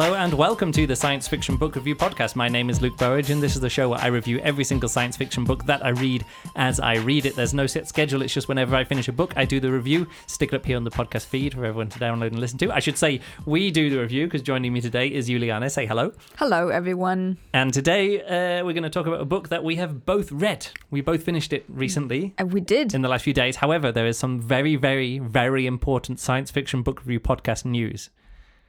Hello and welcome to the Science Fiction Book Review Podcast. My name is Luke Burridge, and this is the show where I review every single science fiction book that I read as I read it. There's no set schedule, it's just whenever I finish a book, I do the review, stick it up here on the podcast feed for everyone to download and listen to. I should say we do the review because joining me today is Juliana. Say hello. Hello, everyone. And today uh, we're going to talk about a book that we have both read. We both finished it recently. And we did. In the last few days. However, there is some very, very, very important science fiction book review podcast news.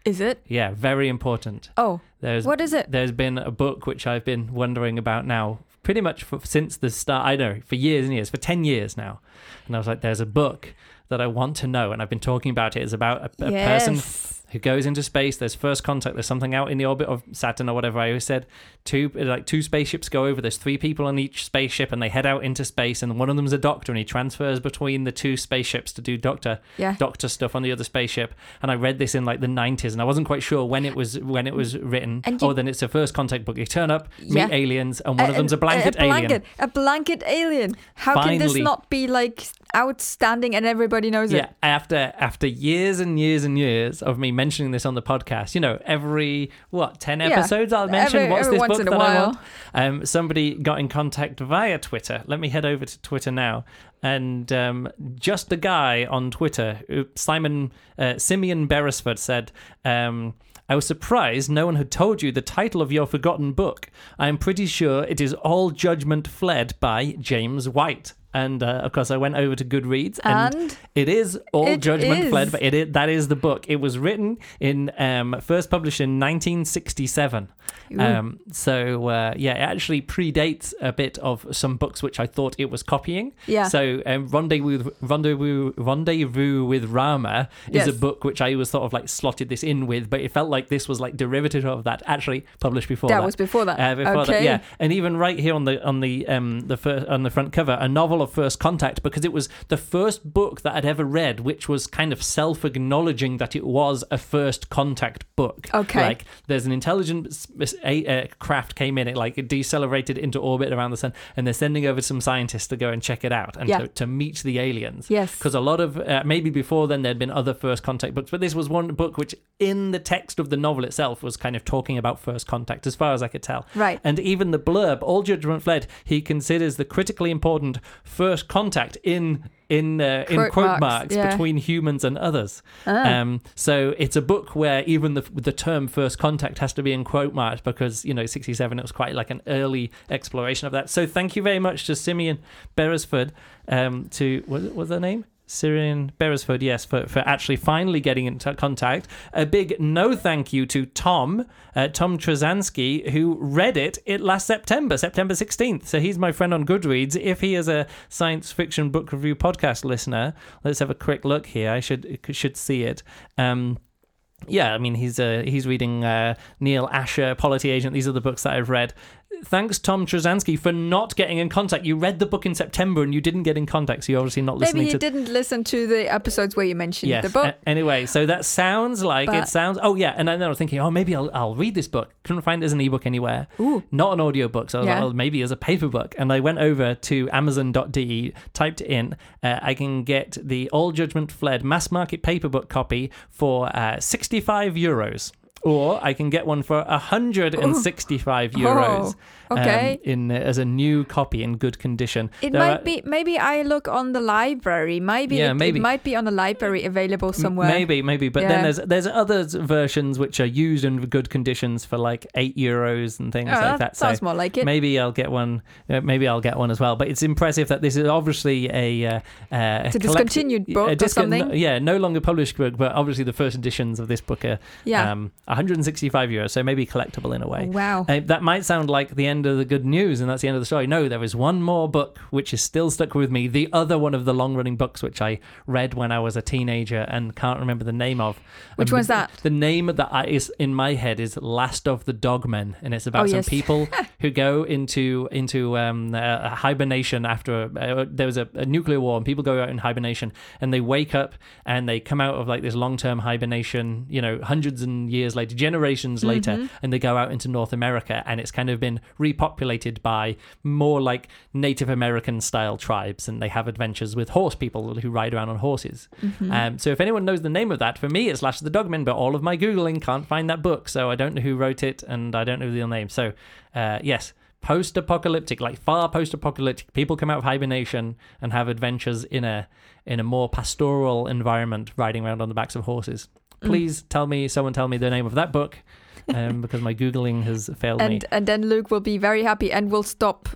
Is it? Yeah, very important. Oh, There's what is it? there's been a book which I've been wondering about now, pretty much for, since the start. I know for years and years, for ten years now, and I was like, "There's a book that I want to know," and I've been talking about it. It's about a, a person Yes. Who goes into space. There's first contact. There's something out in the orbit of Saturn or whatever. I always said two like two spaceships go over. There's three people on each spaceship, and they head out into space. And one of them's a doctor, and he transfers between the two spaceships to do doctor Yeah. doctor stuff on the other spaceship. And I read this in like the 90s, and I wasn't quite sure when it was when it was written. And oh, you- oh, then it's a first contact book. You turn up, meet Yeah. aliens, and one of them's a blanket, a, blanket, alien. A blanket alien. How can this not be like outstanding and everybody knows Yeah, it? Yeah, after after years and years and years of me mentioning this on the podcast, you know, every what ten Yeah. episodes I'll mention Every- what's every this book that I want. Um, somebody got in contact via Twitter. Let me head over to Twitter now, and um, just a guy on Twitter, Simon uh, Simeon Beresford said. Um, I was surprised no one had told you the title of your forgotten book. I am pretty sure it is All Judgment Fled by James White. And uh, of course, I went over to Goodreads, and, And it is All it Judgment is. Fled. But it, is that is the book. It was written in um, first published in 1967. Um, so uh, yeah, it actually predates a bit of some books which I thought it was copying. Yeah. So um, Rendezvous, with, Rendezvous, Rendezvous with Rama is a book which I was sort of like slotted this in with, but it felt like this was like derivative of that. Actually published before that that. was before that. Uh, before okay. that, yeah, and even right here on the on the um the first on the front cover, a novel of first contact because it was the first book that I'd ever read, which was kind of self acknowledging that it was a first contact book. Okay. like there's an intelligent s- s- a, craft came in, it like it decelerated into orbit around the sun, and they're sending over some scientists to go and check it out and Yeah. to, to meet the aliens. Yes. because a lot of uh, maybe before then there'd been other first contact books, but this was one book which, in the text of the novel itself, was kind of talking about first contact, as far as I could tell. Right. And even the blurb, all judgment fled, he considers the critically important first contact in in uh, in Quote quote marks, marks, yeah. between humans and others. Ah. Um, so it's a book where even the the term first contact has to be in quote marks because you know 67 it was quite like an early exploration of that. So thank you very much to Simeon Beresford um, to what was their name? Syrian Beresford, yes, for, for actually finally getting into contact. A big no thank you to Tom, uh, Tom Trzanski, who read it, it last September, September 16th. So he's my friend on Goodreads. If he is a science fiction book review podcast listener, let's have a quick look here. I should should see it. Um, yeah, I mean he's uh, he's reading uh, Neil Asher, Polity Agent. These are the books that I've read. Thanks, Tom Trzanski, for not getting in contact. You read the book in September and you didn't get in contact, so you're obviously not listening Maybe you to. didn't listen to the episodes where you mentioned Yes. the book. A- anyway, so that sounds like it sounds. Oh yeah, and then I was thinking, oh maybe I'll I'll read this book. Couldn't find it as an ebook anywhere. Ooh. Not an audiobook. So I was Yeah. like, well, maybe as a paper book. And I went over to Amazon.de, typed in, uh, I can get the All Judgment Fled mass market paper book copy for uh, 65 euros. Or I can get one for 165 euros. Oh, okay. um, in uh, as a new copy in good condition. It There might are- be. Maybe I look on the library. Maybe, Yeah, it, maybe. it might be on the library available somewhere. Maybe, maybe, but then there's there's other versions which are used in good conditions for like eight euros and things Oh, like that that. sounds more like it. maybe I'll get one. Uh, maybe I'll get one as well. But it's impressive that this is obviously a uh, uh, It's a discontinued book a or discon- something? Yeah, no longer published book, but obviously the first editions of this book are Yeah. um, 165 euros, so maybe collectible in a way. Wow. That might sound like the end of the good news, and that's the end of the story. No, there is one more book which is still stuck with me. The other one of the long-running books which I read when I was a teenager and can't remember the name of. Which Um, one's that? The name that is in my head is Last of the Dogmen, and it's about Oh, some yes. people who go into into um, hibernation after uh, there was a, a, nuclear war, and people go out in hibernation, and they wake up and they come out of like this long term hibernation, you know, hundreds and years later, generations Mm-hmm. later, and they go out into North America, and it's kind of been repopulated by more like Native American style tribes, and they have adventures with horse people who ride around on horses. Mm-hmm. Um, so if anyone knows the name of that, for me it's Last of the Dogmen, but all of my googling can't find that book, so I don't know who wrote it, and I don't know the real name. So uh, yes, post-apocalyptic, like far post-apocalyptic, people come out of hibernation and have adventures in a in a more pastoral environment, riding around on the backs of horses. Mm. Please tell me, someone tell me the name of that book, um, because my googling has failed me. and and then Luke will be very happy and will stop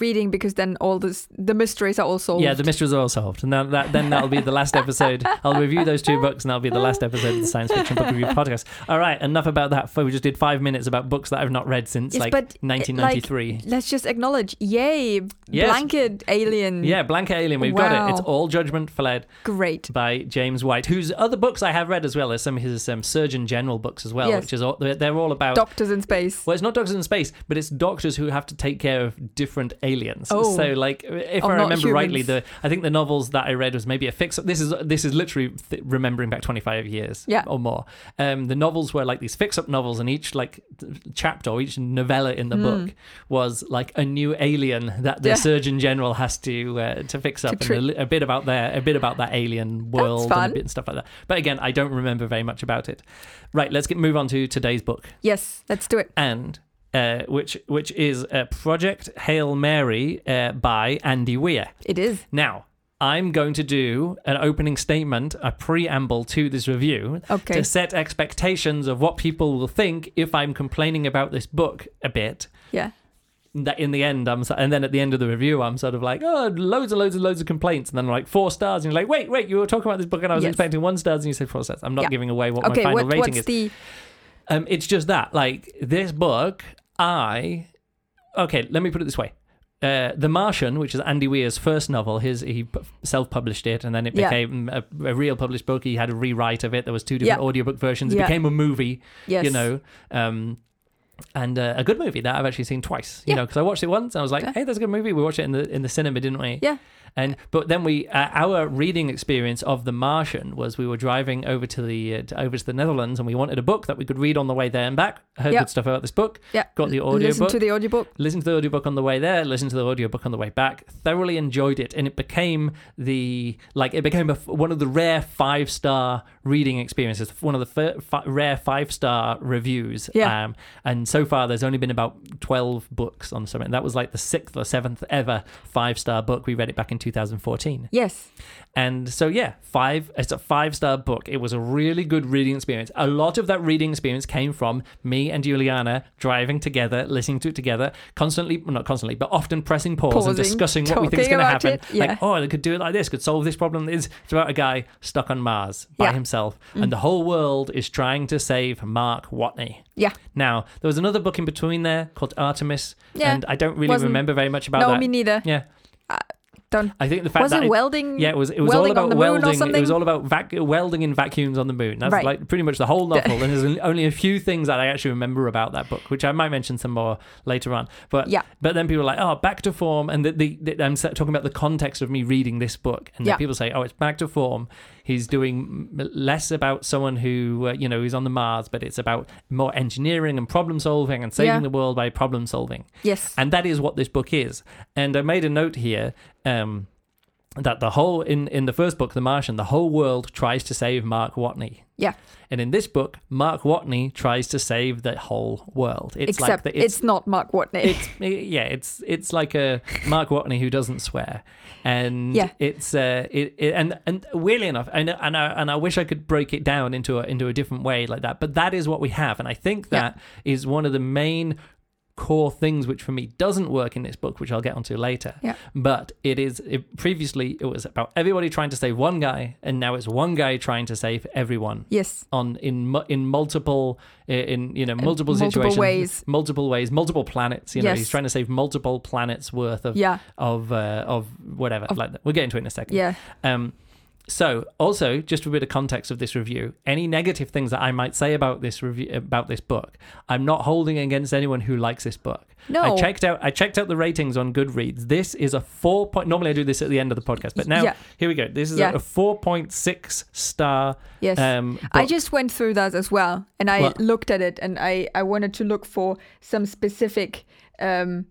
reading because then all this the mysteries are all solved. Yeah, the mysteries are all solved, and that, that then that'll be the last episode. I'll review those two books, and that'll be the last episode of the Science Fiction Book Review podcast. All right, enough about that. We just did five minutes about books that I've not read since Yes, like but, uh, 1993. Let's just acknowledge, yay, Yes. blanket alien. yeah, Blanket Alien, we've got it. It's all Judgment Fled great. by James White, whose other books I have read as well as some of his um, Surgeon General books as well, Yes. which is all, they're, they're all about. Doctors in space. well, it's not doctors in space, but it's doctors who have to take care of different aliens. Oh. So, like, if Of I not remember rightly, the I think the novels that I read was maybe a fix. This is this is literally th- remembering back twenty five years, Yeah. or more. Um, the novels were like these fix up novels, and each like chapter or each novella in the Mm. book was like a new alien that the Yeah. Surgeon General has to uh, to fix up, To and a, a bit about their a bit about that alien world and a bit and stuff like that. But again, I don't remember very much about it. Right, let's get move on to today's book Yes, let's do it. and uh, which which is uh, Project Hail Mary uh, by Andy Weir. It is. Now, I'm going to do an opening statement, a preamble to this review, Okay. to set expectations of what people will think if I'm complaining about this book a bit. Yeah. That in the end, I'm and then at the end of the review, I'm sort of like, oh, loads and loads and loads of complaints, and then like four stars, and you're like, wait, wait, you were talking about this book, and I was Yes. expecting one stars, and you said four stars. I'm not Yeah. giving away what Okay, my final what, rating what's is. the Um, it's just that, like this book, I okay. Let me put it this way: uh, The Martian, which is Andy Weir's first novel, his he self-published it, and then it Yeah. became a, a real published book. He had a rewrite of it. There was two different Yeah. audiobook versions. It Yeah. became a movie, yes? you know. Um, and uh, a good movie that I've actually seen twice, you know, because I watched it once and I was like. "Hey, that's a good movie." We watched it in the in the cinema, didn't we? Yeah. And but then we uh, our reading experience of The Martian was we were driving over to the uh, to, over to the Netherlands and we wanted a book that we could read on the way there and back. Heard Yeah. good stuff about this book. Yeah. Got the audio Listen to the audiobook. Listened to the audiobook on the way there, listened to the audiobook on the way back. Thoroughly enjoyed it, and it became the like it became a, one of the rare five star reading experiences. One of the fir- fi- rare five star reviews. Yeah. Um, and so far, there's only been about twelve books on something. That was like the sixth or seventh ever five star book. We read it back in 2014. Yes. And so yeah, five. It's a five star book. It was a really good reading experience. A lot of that reading experience came from me and Juliana driving together, listening to it together, constantly, well, not constantly, but often pressing pause and discussing what we think is going to happen. yeah. Like, oh, they could do it like this. Could solve this problem. It's it's about a guy stuck on Mars by Yeah. himself, Mm. and the whole world is trying to save Mark Watney. Yeah. Now there was another book in between there called Artemis, Yeah. and I don't really Wasn't- remember very much about no, that. No, me neither. yeah, Don't. I think the fact Was that it it- welding? yeah, it was. It was all about welding. It was all about vac- welding in vacuums on the moon. That's Right. like pretty much the whole novel. and there's only a few things that I actually remember about that book, which I might mention some more later on. But Yeah. but then people are like, oh, back to form, and the, the, the, I'm talking about the context of me reading this book, and Yeah. then people say, oh, it's back to form. He's doing less about someone who uh, you know is on the Mars, but it's about more engineering and problem solving and saving Yeah. the world by problem solving. Yes. And that is what this book is. And I made a note here um, that the whole, in, in the first book, The Martian, the whole world tries to save Mark Watney. Yeah. And in this book, Mark Watney tries to save the whole world. It's Except like the, it's, not Mark Watney. it's yeah, it's it's like a Mark Watney who doesn't swear, and Yeah. it's uh, it, it and and weirdly enough, and and I and I wish I could break it down into a into a different way like that, but that is what we have, and I think Yeah. that is one of the main core things which for me doesn't work in this book which I'll get onto later Yeah. but it is it, previously it was about everybody trying to save one guy and now it's one guy trying to save everyone yes. on in in multiple in you know multiple, multiple situations ways. multiple ways multiple planets you know Yes. he's trying to save multiple planets worth of Yeah. of uh, of whatever Of- like that. we'll get into it in a second Yeah. um So, also, just for a bit of context of this review, any negative things that I might say about this review about this book, I'm not holding against anyone who likes this book. No. I checked out I checked out the ratings on Goodreads. This is a four point. Normally, I do this at the end of the podcast, but now Yeah. here we go. This is Yeah. a, a four point six star. Yes. Um, I just went through that as well, and I Well- looked at it, and I I wanted to look for some specific. Um,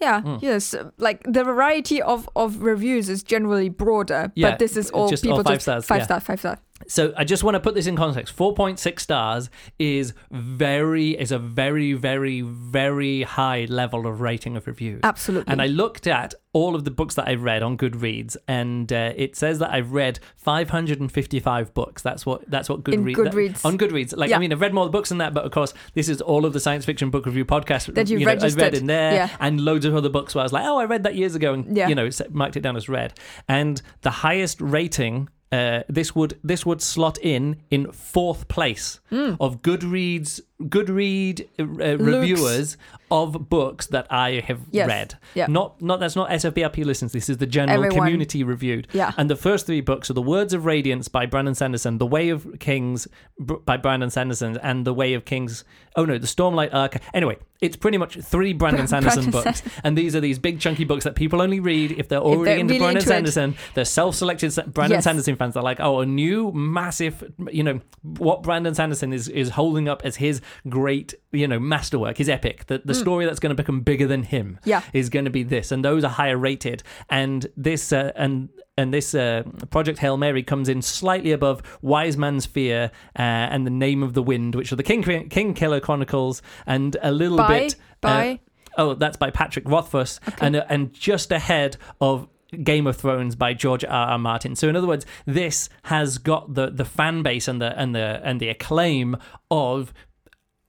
yeah, Hmm. yes, like the variety of of reviews is generally broader, Yeah, but this is all just all people five just stars, five yeah. star, five star. So I just want to put this in context. Four point six stars is very is a very very very high level of rating of reviews. Absolutely. And I looked at all of the books that I've read on Goodreads, and uh, it says that I've read 555 books. That's what that's what Goodreads Goodreads. on Goodreads. Like Yeah. I mean, I've read more books than that, but of course, this is all of the science fiction book review podcast That you've you know, I've read in there, Yeah. and loads of other books where I was like, oh, I read that years ago, and Yeah. you know, marked it down as read. And the highest rating. Uh, this would this would slot in in fourth place Hmm. of Goodreads Goodread uh, reviewers of books that I have Yes. read. Yeah. Not not that's not SFBRP listens. This is the general Everyone. community reviewed. Yeah. And the first three books are The Words of Radiance by Brandon Sanderson, The Way of Kings by Brandon Sanderson, and The Way of Kings. Oh no, The Stormlight Arc. Anyway, it's pretty much three Brandon Sanderson Brandon books, and these are these big chunky books that people only read if they're already they're into really Brandon into it. Sanderson. They're self-selected Brandon Yes. Sanderson fans. They're like, oh, a new massive, you know, what Brandon Sanderson is is holding up as his great, you know, masterwork, his epic. The the story that's going to become bigger than him. Yeah. is going to be this, and those are higher rated. And this uh, and and this uh, Project Hail Mary comes in slightly above Wise Man's Fear uh, and the Name of the Wind, which are the King King Killer Chronicles, and a little by bit. uh, by oh, that's by Patrick Rothfuss, and uh, and just ahead of. Game of Thrones by George R. R. Martin. So in other words, this has got the, the fan base and the and the and the acclaim of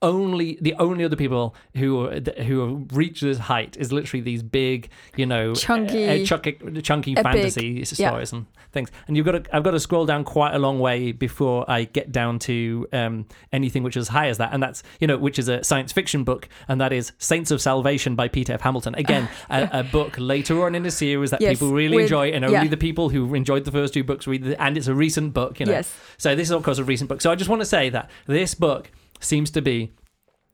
only the only other people who who have reached this height is literally these big, you know, Chunky, uh, chunky, chunky fantasy stories and things. And you've got to I've got to scroll down quite a long way before I get down to um, anything which is as high as that, and that's you know which is a science fiction book, and that is Saints of Salvation by Peter F. Hamilton. Again, a, a book later on in the series that Yes, people really with- enjoy, and only yeah. the people who enjoyed the first two books read. The, and it's a recent book, you know. Yes. So this is of course a recent book. So I just want to say that this book seems to be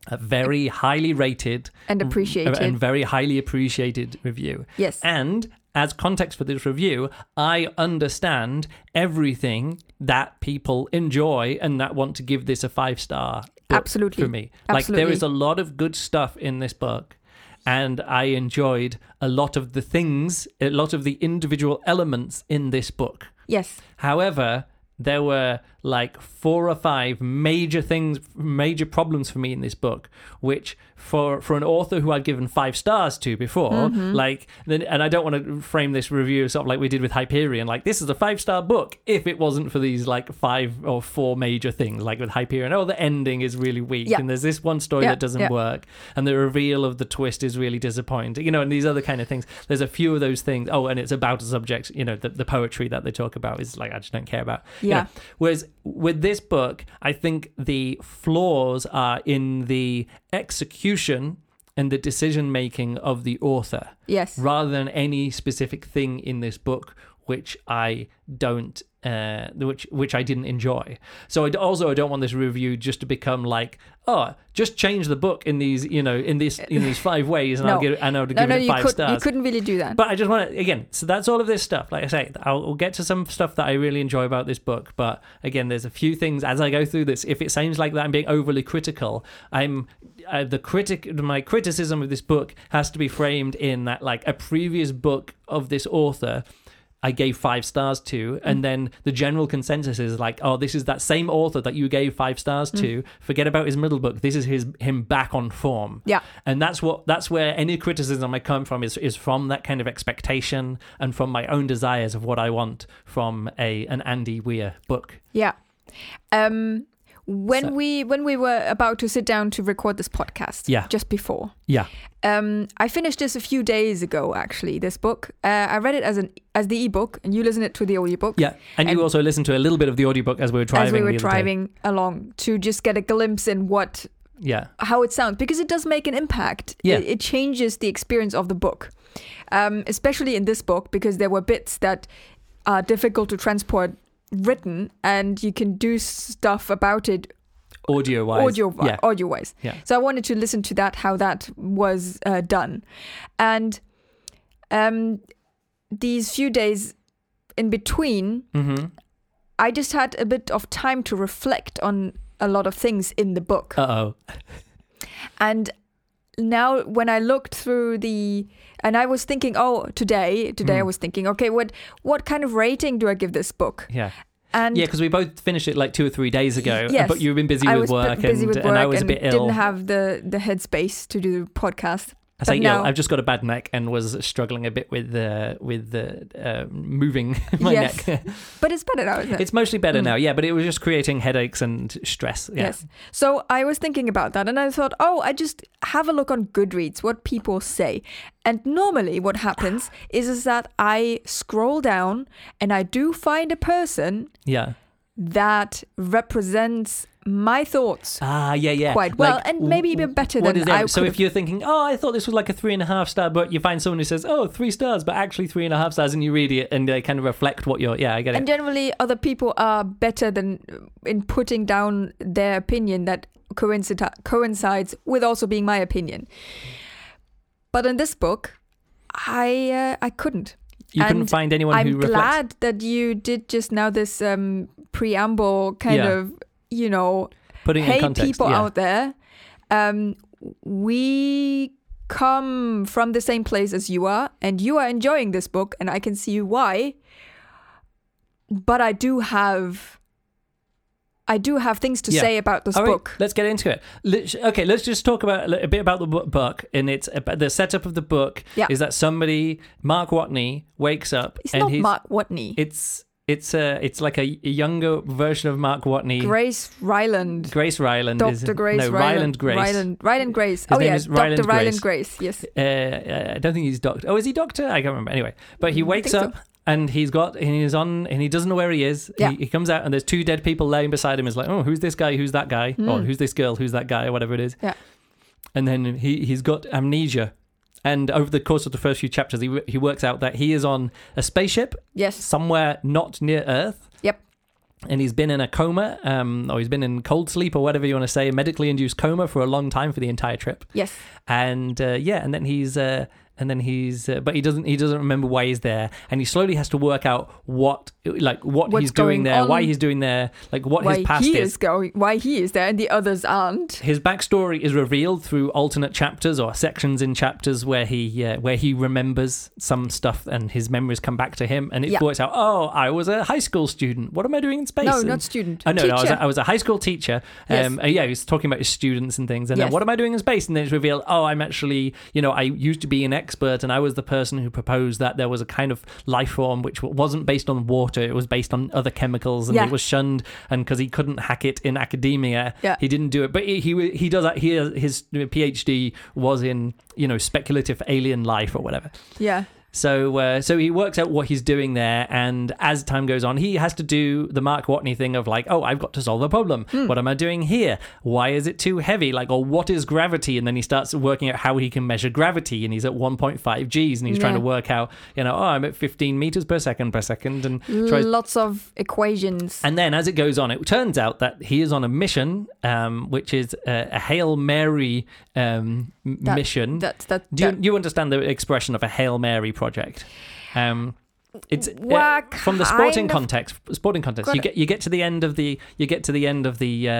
a very highly rated and appreciated. and very highly appreciated review. yes. And as context for this review, I understand everything that people enjoy and that want to give this a five star. Absolutely. For me, like there is a lot of good stuff in this book. And I enjoyed a lot of the things, a lot of the individual elements in this book. yes. However, there were like four or five major things, major problems for me in this book, which for for an author who I'd given five stars to before, Mm-hmm. like, then, and I don't want to frame this review sort of like we did with Hyperion, like this is a five star book if it wasn't for these like five or four major things, like with Hyperion, oh the ending is really weak, Yeah. and there's this one story Yeah, that doesn't yeah. work, and the reveal of the twist is really disappointing, you know, and these other kind of things. There's a few of those things. Oh, and it's about a subject, you know, the, the poetry that they talk about is like I just don't care about. you Yeah. know. Whereas with this book, I think the flaws are in the execution and the decision making of the author Yes. rather than any specific thing in this book which I don't uh which which I didn't enjoy. So I d- also I don't want this review just to become like oh just change the book in these you know in this in these five ways and I'll No. give and I'll give No, no, it five could stars. you couldn't really do that. But I just want to again. So that's all of this stuff. Like I say, I'll, I'll get to some stuff that I really enjoy about this book. But again, there's a few things as I go through this. If it seems like that I'm being overly critical, I'm uh, the critic. My criticism of this book has to be framed in that like a previous book of this author. I gave five stars to, and then the general consensus is like, oh, this is that same author that you gave five stars to. Forget about his middle book. This is his him back on form yeah. and that's what that's where any criticism I come from is is from that kind of expectation and from my own desires of what I want from a an Andy Weir book. Yeah. Um when So- we when we were about to sit down to record this podcast Yeah. just before Yeah, um I finished this a few days ago actually this book uh, I read it as an as the ebook and you listen it to the audiobook yeah, and, And- you also listened to a little bit of the audiobook as we were driving. as we were driving along to just get a glimpse in what Yeah, how it sounds because it does make an impact. Yeah. It, it changes the experience of the book, um, especially in this book because there were bits that are difficult to transport written, and you can do stuff about it Audio wise. audio Yeah. audio wise. Yeah. So I wanted to listen to that how that was uh, done, and um, these few days in between, Mm-hmm. I just had a bit of time to reflect on a lot of things in the book, Uh oh. and now when I looked through the and I was thinking, oh, today, today I Mm. was thinking, okay, what what kind of rating do I give this book? Yeah. And Yeah, because we both finished it like two or three days ago. Yes. But you've been busy I with work, busy and, with work and I was a bit ill. didn't have the the headspace to do the podcast. I say ill. now- I've just got a bad neck and was struggling a bit with uh, with uh, uh, moving my Yes. neck. But it's better now, isn't it? it's mostly better Mm. now, yeah. But it was just creating headaches and stress. Yeah. Yes. So I was thinking about that and I thought, oh, I just have a look on Goodreads, what people say. And normally what happens is, is that I scroll down and I do find a person Yeah. that represents my thoughts Ah, yeah, yeah. quite well Like, and maybe even better than? I so if you're thinking, oh, I thought this was like a three and a half star, but you find someone who says, oh, three stars, but actually three and a half stars, and you read it and they kind of reflect what you're. Yeah, I get it. And generally, other people are better than in putting down their opinion that coincid- coincides with also being my opinion. But in this book, I uh, I couldn't. you couldn't find anyone who I'm glad that you did just now this um, preamble kind Yeah. of, you know, Putting hey context. people yeah. out there, um, we come from the same place as you are, and you are enjoying this book, and I can see why. But I do have, I do have things to Yeah. say about this All right, book. let's get into it. Let's- Okay, let's just talk about a bit about the book. And it's about the setup of the book Yeah. is that somebody, Mark Watney, wakes up It's and not Mark Watney. it's it's a it's like a, a younger version of Mark Watney. Grace Ryland. Grace Ryland is Dr. Grace no Ryland. Ryland Grace. Ryland, Ryland Grace. His oh, yeah. is Ryland Dr. Ryland Grace. Yes. Uh, uh, I don't think he's doctor. Oh, is he doctor? I can't remember. Anyway, but he Mm, wakes think so. up and he's got and he's on and he doesn't know where he is. Yeah. He, he comes out and there's two dead people laying beside him. He's like, oh, who's this guy? Who's that guy? Or Mm. who's this girl? Who's that guy? Or whatever it is. Yeah. And then he he's got amnesia. And over the course of the first few chapters, he he works out that he is on a spaceship Yes. somewhere not near Earth. Yep. And he's been in a coma, um, or he's been in cold sleep, or whatever you want to say, a medically induced coma for a long time for the entire trip Yes. and uh, yeah, and then he's uh, and then he's uh, but he doesn't he doesn't remember why he's there, and he slowly has to work out what like what What's he's doing going there, why he's doing there, like what why his past he is. is going, why he is there, and the others aren't. His backstory is revealed through alternate chapters or sections in chapters where he uh, where he remembers some stuff and his memories come back to him, and it Yeah. works out. Oh, I was a high school student. What am I doing in space? No, And- not student. Oh no, no I, was a, I was a high school teacher. Yes. Um, uh, yeah, he's talking about his students and things. And then what am I doing in space? And then it's revealed, oh, I'm actually, you know, I used to be an expert, and I was the person who proposed that there was a kind of life form which wasn't based on water; it was based on other chemicals, and Yeah. it was shunned. And because he couldn't hack it in academia, Yeah. he didn't do it. But he he, he does that. He his PhD was in you know speculative alien life or whatever. yeah. So, uh, so he works out what he's doing there, and as time goes on, he has to do the Mark Watney thing of like, oh, I've got to solve a problem. Hmm. What am I doing here? Why is it too heavy? Like, or what is gravity? And then he starts working out how he can measure gravity, and he's at 1.5 G's, and he's trying to work out, you know, oh, I'm at 15 meters per second per second, and tries Lots of equations. and then, as it goes on, it turns out that he is on a mission, um, which is a, a Hail Mary um, That- mission. That that, Do you, you understand the expression of a Hail Mary project? Um, it's uh, from the sporting context. Sporting context. You get you get to the end of the you get to the end of the uh,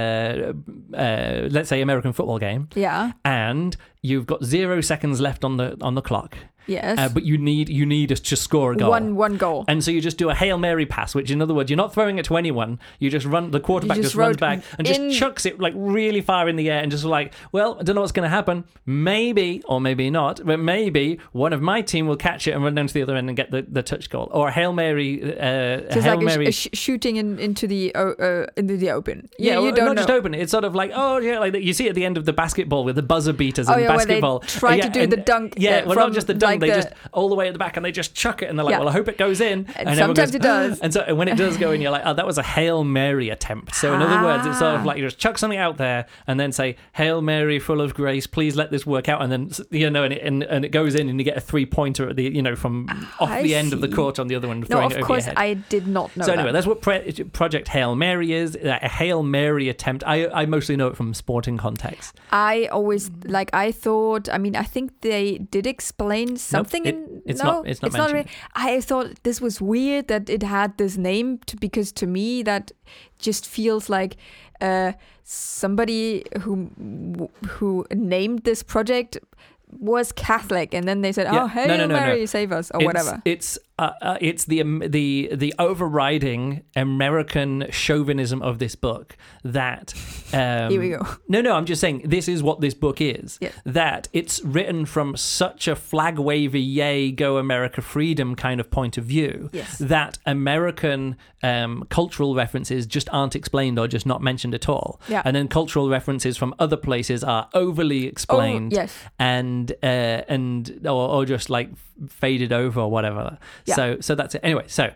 uh, let's say American football game, yeah. and you've got zero seconds left on the on the clock, Yes. uh, but you need you need us to score a goal. One one goal. And so you just do a Hail Mary pass, which in other words, you're not throwing it to anyone. You just run, the quarterback You just, just runs back and just chucks it like really far in the air and just like, well, I don't know what's going to happen. Maybe, or maybe not, but maybe one of my team will catch it and run down to the other end and get the, the touch goal. Or a Hail Mary, uh, a Just Hail like a, sh- Mary. a sh- shooting in, into the uh, uh, into the open. Yeah, you well, don't not know. just open. it. It's sort of like, oh yeah, like you see at the end of the basketball with the buzzer beaters oh in yeah, basketball. where they try Yeah, to do the dunk. Yeah, uh, well, from, not just the dunk, like they the- just all the way at the back, and they just chuck it, and they're like, Yeah. "Well, I hope it goes in." And everyone sometimes goes, it does. And so and when it does go in, you're like, "Oh, that was a hail mary attempt." So in other words, it's sort of Ah. like you just chuck something out there, and then say, "Hail Mary, full of grace, please let this work out," and then you know, and it, and, and it goes in, and you get a three pointer at the you know from off I the end of the court on the other one, No, throwing of it over course. I did not know So anyway, that. that's what pre- Project Hail Mary is. uh, A Hail Mary attempt. I I mostly know it from sporting context. I always like. I thought. I mean, I think they did explain something it- in. it's no, not- it's not mentioned. really. I thought this was weird that it had this name to, because to me that just feels like uh, somebody who who named this project was Catholic, and then they said. "Oh, No, no, no, no. Mary, save us," or it's, whatever. It's uh, uh, it's the um, the the overriding American chauvinism of this book that. Um, Here we go. No, no, I'm just saying this is what this book is. Yes. That it's written from such a flag wavy, yay, go America freedom kind of point of view. Yes. That American um, cultural references just aren't explained or just not mentioned at all. Yeah. And then cultural references from other places are overly Oh, explained yes. and uh, and or, or just like faded over or whatever. Yeah. So so that's it. Anyway, so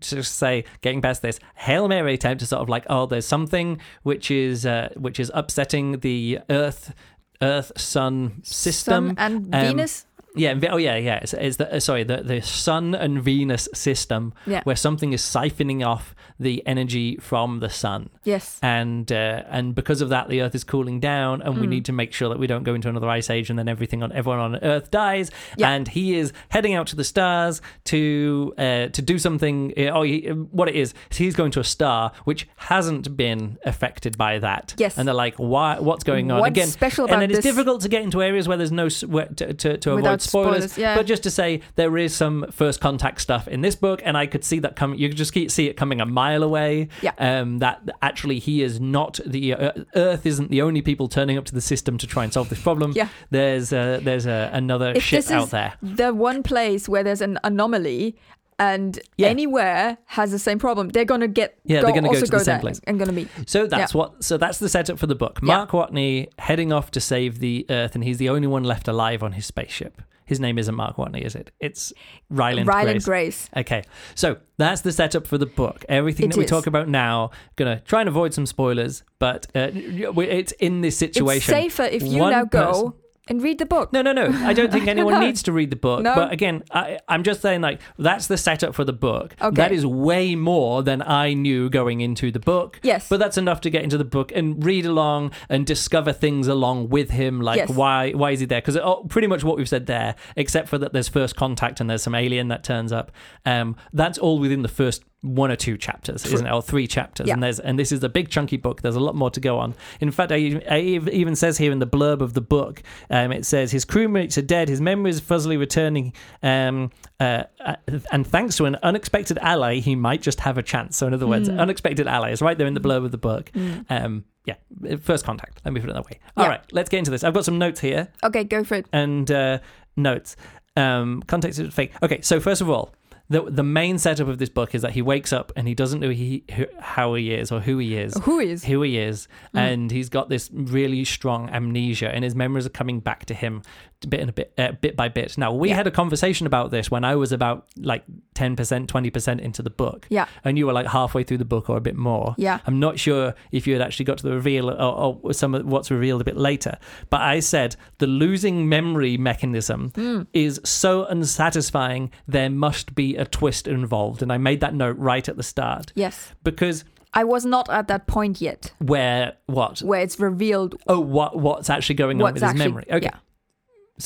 to just say, getting past this, Hail Mary attempt to sort of like, oh, there's something which is uh, which is upsetting the Earth Earth Sun system. Sun and Um, Venus. Yeah, oh yeah, yeah. It's, it's the uh, sorry, the the Sun and Venus system, Yeah. where something is siphoning off the energy from the sun Yes. and uh, and because of that the earth is cooling down and we Mm. need to make sure that we don't go into another ice age and then everything on everyone on earth dies Yeah. and he is heading out to the stars to uh, to do something uh, oh he, what it is is he's going to a star which hasn't been affected by that Yes. and they're like why what's going on What's again special and about then it's this- difficult to get into areas where there's no where, to, to, to avoid spoilers, spoilers, yeah. but just to say there is some first contact stuff in this book and i could see that coming you could just keep, see it coming a mile away Yeah. um, that actually he is not the uh, Earth isn't the only people turning up to the system to try and solve this problem. Yeah. There's uh, there's uh, another If ship out there. the one place where there's an anomaly and Yeah. anywhere has the same problem, they're gonna get Yeah, go, they're gonna go also to the same place. and gonna meet. So that's what. So that's the setup for the book. Yeah. Mark Watney heading off to save the Earth, and he's the only one left alive on his spaceship. His name isn't Mark Watney, is it? It's Ryland, Ryland Grace. Grace. Okay, so that's the setup for the book. Everything It that we talk about now, gonna try and avoid some spoilers, but uh, it's in this situation. It's safer if you One now go person- and read the book. No, no, no. I don't think anyone No. needs to read the book. No. But again, I, I'm just saying, like, that's the setup for the book. Okay. That is way more than I knew going into the book. Yes. But that's enough to get into the book and read along and discover things along with him, like Yes. why why is he there? Because oh, pretty much what we've said there, except for that there's first contact and there's some alien that turns up. Um, that's all within the first one or two chapters, isn't it? Or three chapters. Yeah. And there's and this is a big chunky book. There's a lot more to go on. In fact, I, I even says here in the blurb of the book, um, it says his crewmates are dead, his memories are fuzzily returning, um, uh, uh, and thanks to an unexpected ally, he might just have a chance. So in other words, Hmm. unexpected ally is right there in the blurb of the book. Um, yeah, first contact. Let me put it that way. All Yeah. right, let's get into this. I've got some notes here Okay, go for it. and uh, notes. Um, context is fake. Okay, so first of all, the the main setup of this book is that he wakes up and he doesn't know he, who, how he is or who he is. Who is? Who he is, Mm. and he's got this really strong amnesia, and his memories are coming back to him bit and a bit, uh, bit by bit. Now we Yeah. had a conversation about this when I was about like ten percent, twenty percent into the book, Yeah. and you were like halfway through the book or a bit more. Yeah. I'm not sure if you had actually got to the reveal or, or some of what's revealed a bit later. But I said the losing memory mechanism Hmm. is so unsatisfying. There must be a twist involved, and I made that note right at the start Yes. because I was not at that point yet where what? where it's revealed Oh, what what's actually going on with his memory? Okay. Yeah.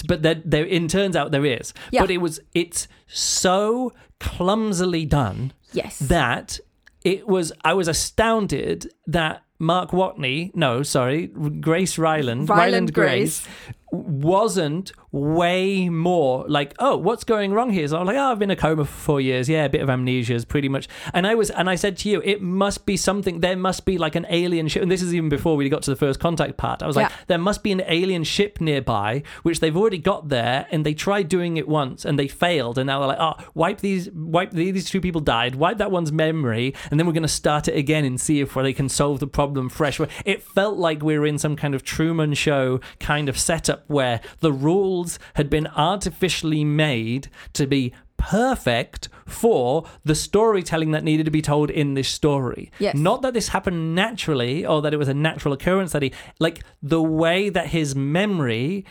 But there, there, it turns out there is. Yeah. But it was, it's so clumsily done Yes. that it was I was astounded that Mark Watney, no, sorry, Grace Ryland, Ryland Grace, wasn't way more like, oh, what's going wrong here? So I'm like, oh, I've been in a coma for four years. Yeah, a bit of amnesia is pretty much. And I was, and I said to you, it must be something. There must be like an alien ship. And this is even before we got to the first contact part. I was like, there must be an alien ship nearby, which they've already got there, and they tried doing it once and they failed, and now they're like, oh, wipe these, wipe these, these two people died, wipe that one's memory, and then we're going to start it again and see if they can solve the problem fresh. It felt like we were in some kind of Truman Show kind of setup where the rules had been artificially made to be perfect for the storytelling that needed to be told in this story. Yes. Not that this happened naturally or that it was a natural occurrence that he like the way that his memory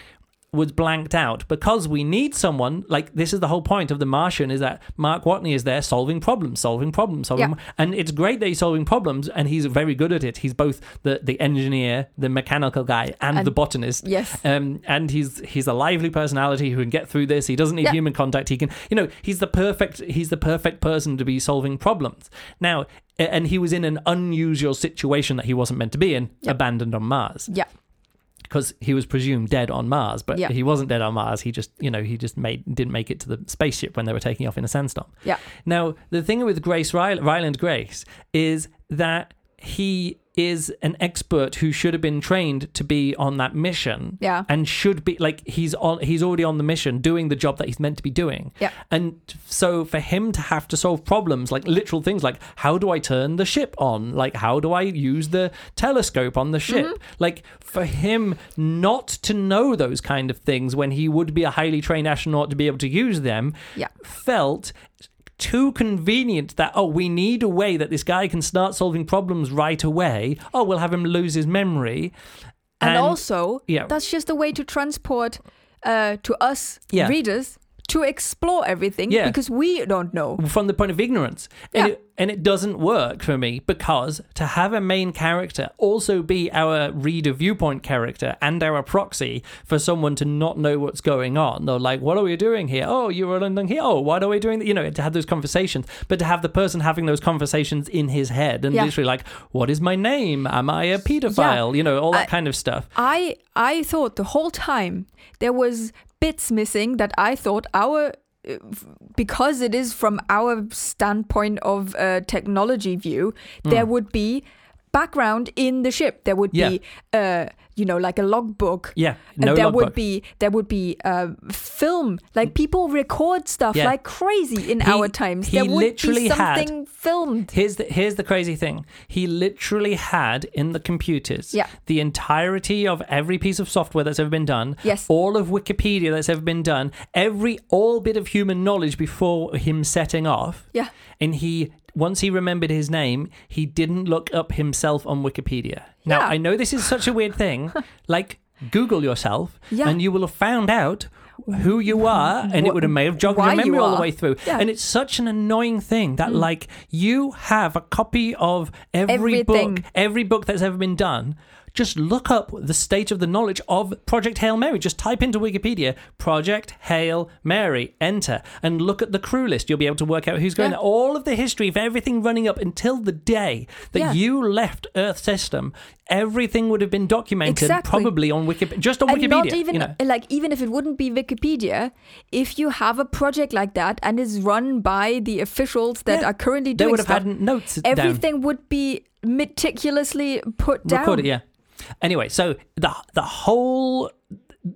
was blanked out because we need someone like this is the whole point of the Martian is that Mark Watney is there solving problems, solving problems, solving, Yeah. and it's great that he's solving problems and he's very good at it. He's both the the engineer, the mechanical guy, and, And- the botanist. Yes. Um, and he's he's a lively personality who can get through this. He doesn't need Yeah. human contact. He can, you know, he's the perfect he's the perfect person to be solving problems. Now, and he was in an unusual situation that he wasn't meant to be in, Yeah. abandoned on Mars Yeah. Because he was presumed dead on Mars, but Yeah. he wasn't dead on Mars. He just, you know, he just made didn't make it to the spaceship when they were taking off in a sandstorm. Yeah. Now, the thing with Grace Ryl- Ryland Grace is that he is an expert who should have been trained to be on that mission Yeah. and should be like he's on he's already on the mission doing the job that he's meant to be doing Yeah. and so for him to have to solve problems like literal things like how do i turn the ship on like how do i use the telescope on the ship Mm-hmm. like for him not to know those kind of things when he would be a highly trained astronaut to be able to use them Yeah. felt too convenient that oh we need a way that this guy can start solving problems right away oh we'll have him lose his memory And, also, yeah. that's just a way to transport uh, to us Yeah. readers to explore everything Yeah. because we don't know. from the point of ignorance. And, Yeah. it, and it doesn't work for me because to have a main character also be our reader viewpoint character and our proxy for someone to not know what's going on. They're like, what are we doing here? Oh, you were London here. Oh, what are we doing? You know, to have those conversations, but to have the person having those conversations in his head and Yeah. literally like, what is my name? Am I a pedophile? You know, all that I- kind of stuff. I I thought the whole time there was bits missing that I thought our uh, because it is from our standpoint of uh, technology view, there would be background in the ship. There would Hmm. Yeah. be uh, you know like a logbook. Yeah, And no there logbook. would be there would be uh, film like people record stuff Yeah. like crazy in He- our times. he there would literally be had- something filmed. Here's the here's the crazy thing. He literally had in the computers Yeah. the entirety of every piece of software that's ever been done. Yes. All of Wikipedia that's ever been done. Every all bit of human knowledge before him setting off. Yeah. And he once he remembered his name, he didn't look up himself on Wikipedia. Now Yeah. I know this is such a weird thing. like Google yourself, Yeah. and you will have found out who you are, and it would have may have jogged your why you memory all the way through. Yeah. And it's such an annoying thing that mm. like you have a copy of every Everything. book, every book that's ever been done. Just look up the state of the knowledge of Project Hail Mary. Just type into Wikipedia Project Hail Mary, enter, and look at the crew list. You'll be able to work out who's going Yeah. there. All of the history of everything running up until the day that Yeah. you left Earth system. Everything would have been documented Exactly. probably on Wikipedia, just on and Wikipedia. not even you know. like even if it wouldn't be Wikipedia, if you have a project like that and is run by the officials that Yeah. are currently doing They would have stuff, had notes down. everything would be meticulously put down. Recorded, yeah. Anyway, so the the whole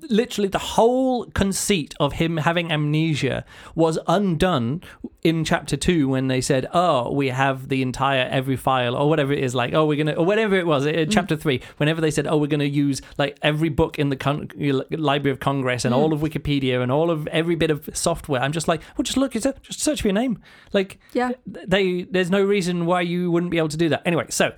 literally the whole conceit of him having amnesia was undone in chapter 2 when they said oh we have the entire every file or whatever it is like oh we're gonna or whatever it was uh, chapter 3 whenever they said oh we're gonna use like every book in the con- library of congress and all of wikipedia and all of every bit of software i'm just like well just look it's a, just search for your name. Like Yeah. they there's no reason why you wouldn't be able to do that. Anyway so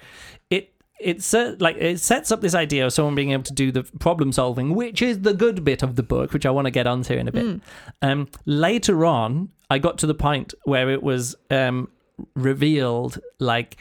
it uh, like it sets up this idea of someone being able to do the problem solving which is the good bit of the book which i want to get onto in a bit. Um later on i got to the point where it was um revealed like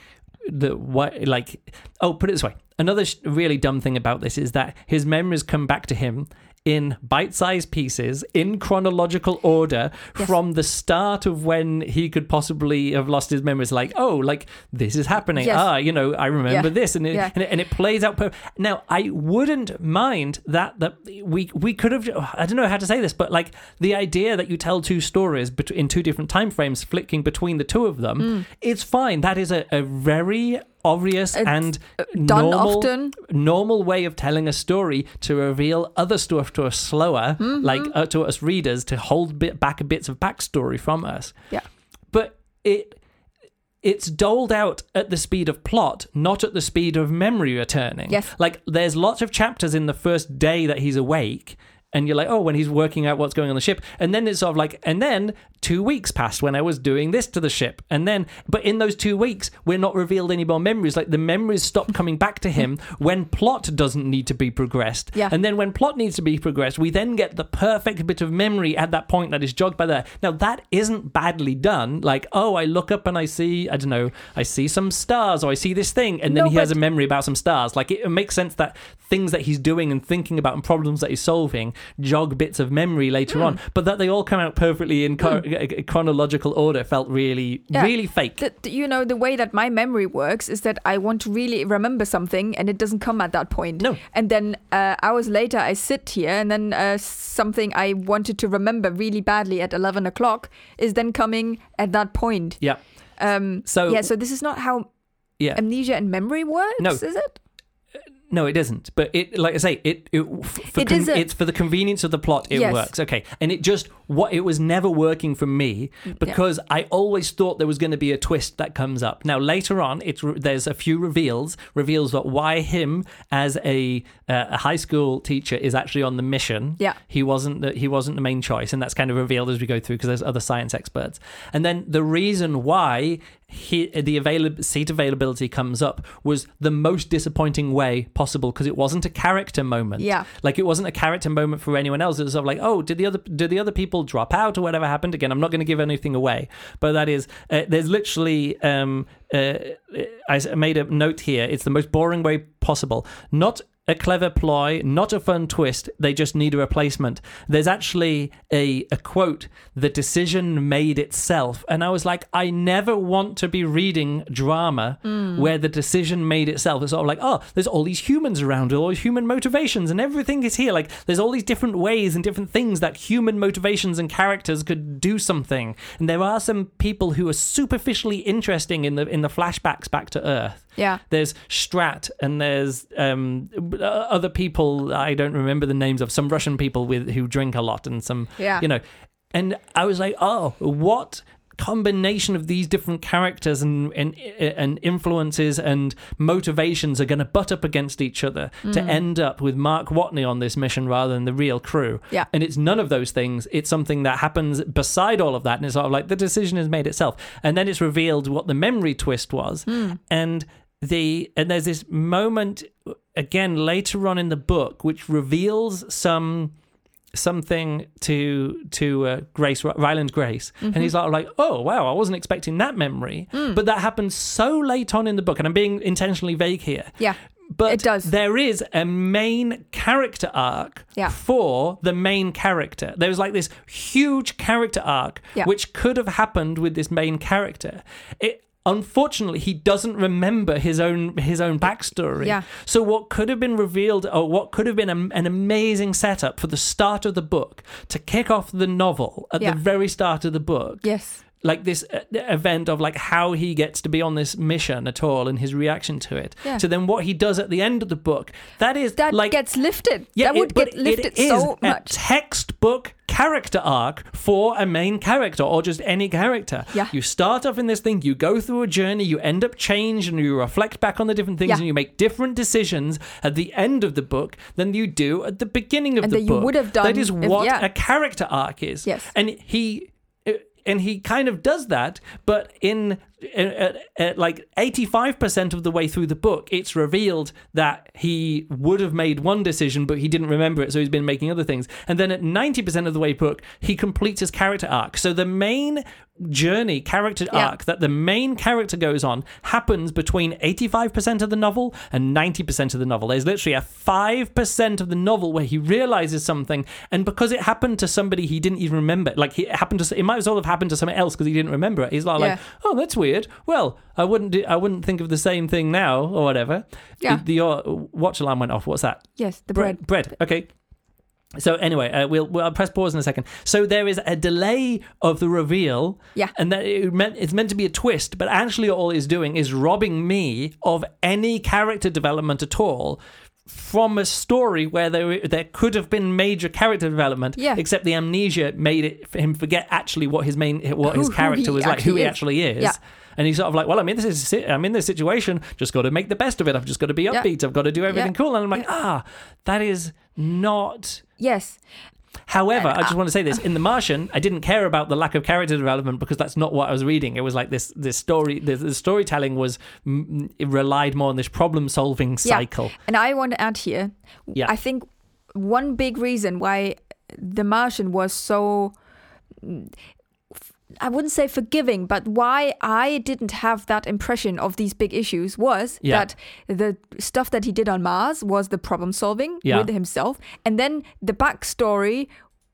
the what like oh put it this way. Another sh- really dumb thing about this is that his memories come back to him in bite-sized pieces in chronological order Yes. from the start of when he could possibly have lost his memories like oh like this is happening Yes. ah you know i remember Yeah. this and it, Yeah. and it and it plays out per- now i wouldn't mind that that we we could have i don't know how to say this but like the idea that you tell two stories in two different time frames flicking between the two of them it's fine that is a, a very obvious It's, and done normal, often. normal way of telling a story to reveal other stuff to us slower Mm-hmm. like uh, to us readers to hold bit back bits of backstory from us Yeah. but it it's doled out at the speed of plot, not at the speed of memory returning. Yes. Like there's lots of chapters in the first day that he's awake and you're like, oh, when he's working out what's going on the ship, and then it's sort of like, and then two weeks passed when I was doing this to the ship, and then, but in those two weeks, we're not revealed any more memories. Like the memories stop coming back to him when plot doesn't need to be progressed, Yeah. and then when plot needs to be progressed, we then get the perfect bit of memory at that point that is jogged by that. Now that isn't badly done. Like, oh, I look up and I see, I don't know, I see some stars, or I see this thing, and then No, he has a memory about some stars. Like it, it makes sense that things that he's doing and thinking about and problems that he's solving jog bits of memory later Hmm. on, but that they all come out perfectly in cho- chronological order felt really, Yeah. really fake. The- you know, the way that my memory works is that I want to really remember something and it doesn't come at that point. No. And then uh, hours later, I sit here and then uh, something I wanted to remember really badly at 11 o'clock is then coming at that point. yeah. Um, So yeah, so this is not how yeah. amnesia and memory works, No. is it? No, it isn't. But it, like I say, it, it for It con- it's for the convenience of the plot. It Yes. works, okay. And it just what it was never working for me because I always thought there was going to be a twist that comes up. Now later on, it's re- there's a few reveals reveals that why him as a uh, a high school teacher is actually on the mission. Yeah. he wasn't the, he wasn't the main choice, and that's kind of revealed as we go through because there's other science experts. And then the reason why he, the avail- seat availability comes up was the most disappointing way possible because it wasn't a character moment. Yeah. like it wasn't a character moment for anyone else. It was sort of like, oh, did the other did the other people drop out or whatever happened? Again, I'm not going to give anything away, but that is uh, there's literally. Um, uh, I made a note here. It's the most boring way possible. Not a clever ploy, not a fun twist. They just need a replacement. There's actually a, a quote, the decision made itself. And I was like, I never want to be reading drama hmm. where the decision made itself. It's sort of like, oh, there's all these humans around, all these human motivations, and everything is here. Like, there's all these different ways and different things that human motivations and characters could do something. And there are some people who are superficially interesting in the in the flashbacks back to Earth Yeah. there's Stratt and there's um, uh, other people I don't remember the names of some Russian people with who drink a lot and some Yeah. you know and I was like oh what combination of these different characters and and, and influences and motivations are going to butt up against each other to Mm. end up with Mark Watney on this mission rather than the real crew Yeah. and it's none of those things it's something that happens beside all of that and it's sort of like the decision is made itself and then it's revealed what the memory twist was and the and there's this moment again later on in the book which reveals some something to to uh, Grace Ryland Grace, and he's like, like, oh wow, I wasn't expecting that memory, but that happens so late on in the book, and I'm being intentionally vague here. Yeah. But It does. there is a main character arc Yeah. for the main character. There was like this huge character arc Yeah. which could have happened with this main character. It unfortunately he doesn't remember his own his own backstory. Yeah. So what could have been revealed or what could have been a, an amazing setup for the start of the book to kick off the novel at Yeah. the very start of the book Yes. Like this uh, event of like how he gets to be on this mission at all and his reaction to it Yeah. to then what he does at the end of the book that is That like gets lifted. yeah, that would it, but get lifted it is so a much. textbook character arc for a main character or just any character. Yeah. You start off in this thing, you go through a journey, you end up changed, and you reflect back on the different things, Yeah. and you make different decisions at the end of the book than you do at the beginning of And the that you would have done That is if- what yeah. a character arc is. Yes. And he. And he kind of does that, but in at, at like 85% of the way through the book, it's revealed that he would have made one decision, but he didn't remember it, so he's been making other things. And then at 90% of the way book, he completes his character arc. So the main journey, character Yeah. arc that the main character goes on happens between 85% of the novel and 90% of the novel. There's literally a 5% of the novel where he realizes something, and because it happened to somebody he didn't even remember, like it happened to, it might as well have happened to someone else because he didn't remember it. He's like, Yeah. like, oh, that's weird. Well, I wouldn't, do, I wouldn't think of the same thing now or whatever. Yeah. The, uh, watch alarm went off. What's that? Yes, the bread. Bread. Okay. So anyway, uh, we'll, we'll I'll press pause in a second. So there is a delay of the reveal, Yeah. and that it meant it's meant to be a twist, but actually all it's doing is robbing me of any character development at all from a story where there there could have been major character development, Yeah. except the amnesia made it for him forget actually what his main what Who- his character was like, who he is. actually is. Yeah. And he's sort of like, well, I'm in this, I'm in this situation. Just got to make the best of it. I've just got to be Yeah. upbeat. I've got to do everything Yeah. cool. And I'm like, ah, that is not. Yes. However, I just want to say this: in The Martian, I didn't care about the lack of character development because that's not what I was reading. It was like this: this story, the, the storytelling was it relied more on this problem-solving Yeah. cycle. And I want to add here, Yeah. I think one big reason why The Martian was so, I wouldn't say forgiving, but why I didn't have that impression of these big issues was Yeah. that the stuff that he did on Mars was the problem solving Yeah. with himself. And then the backstory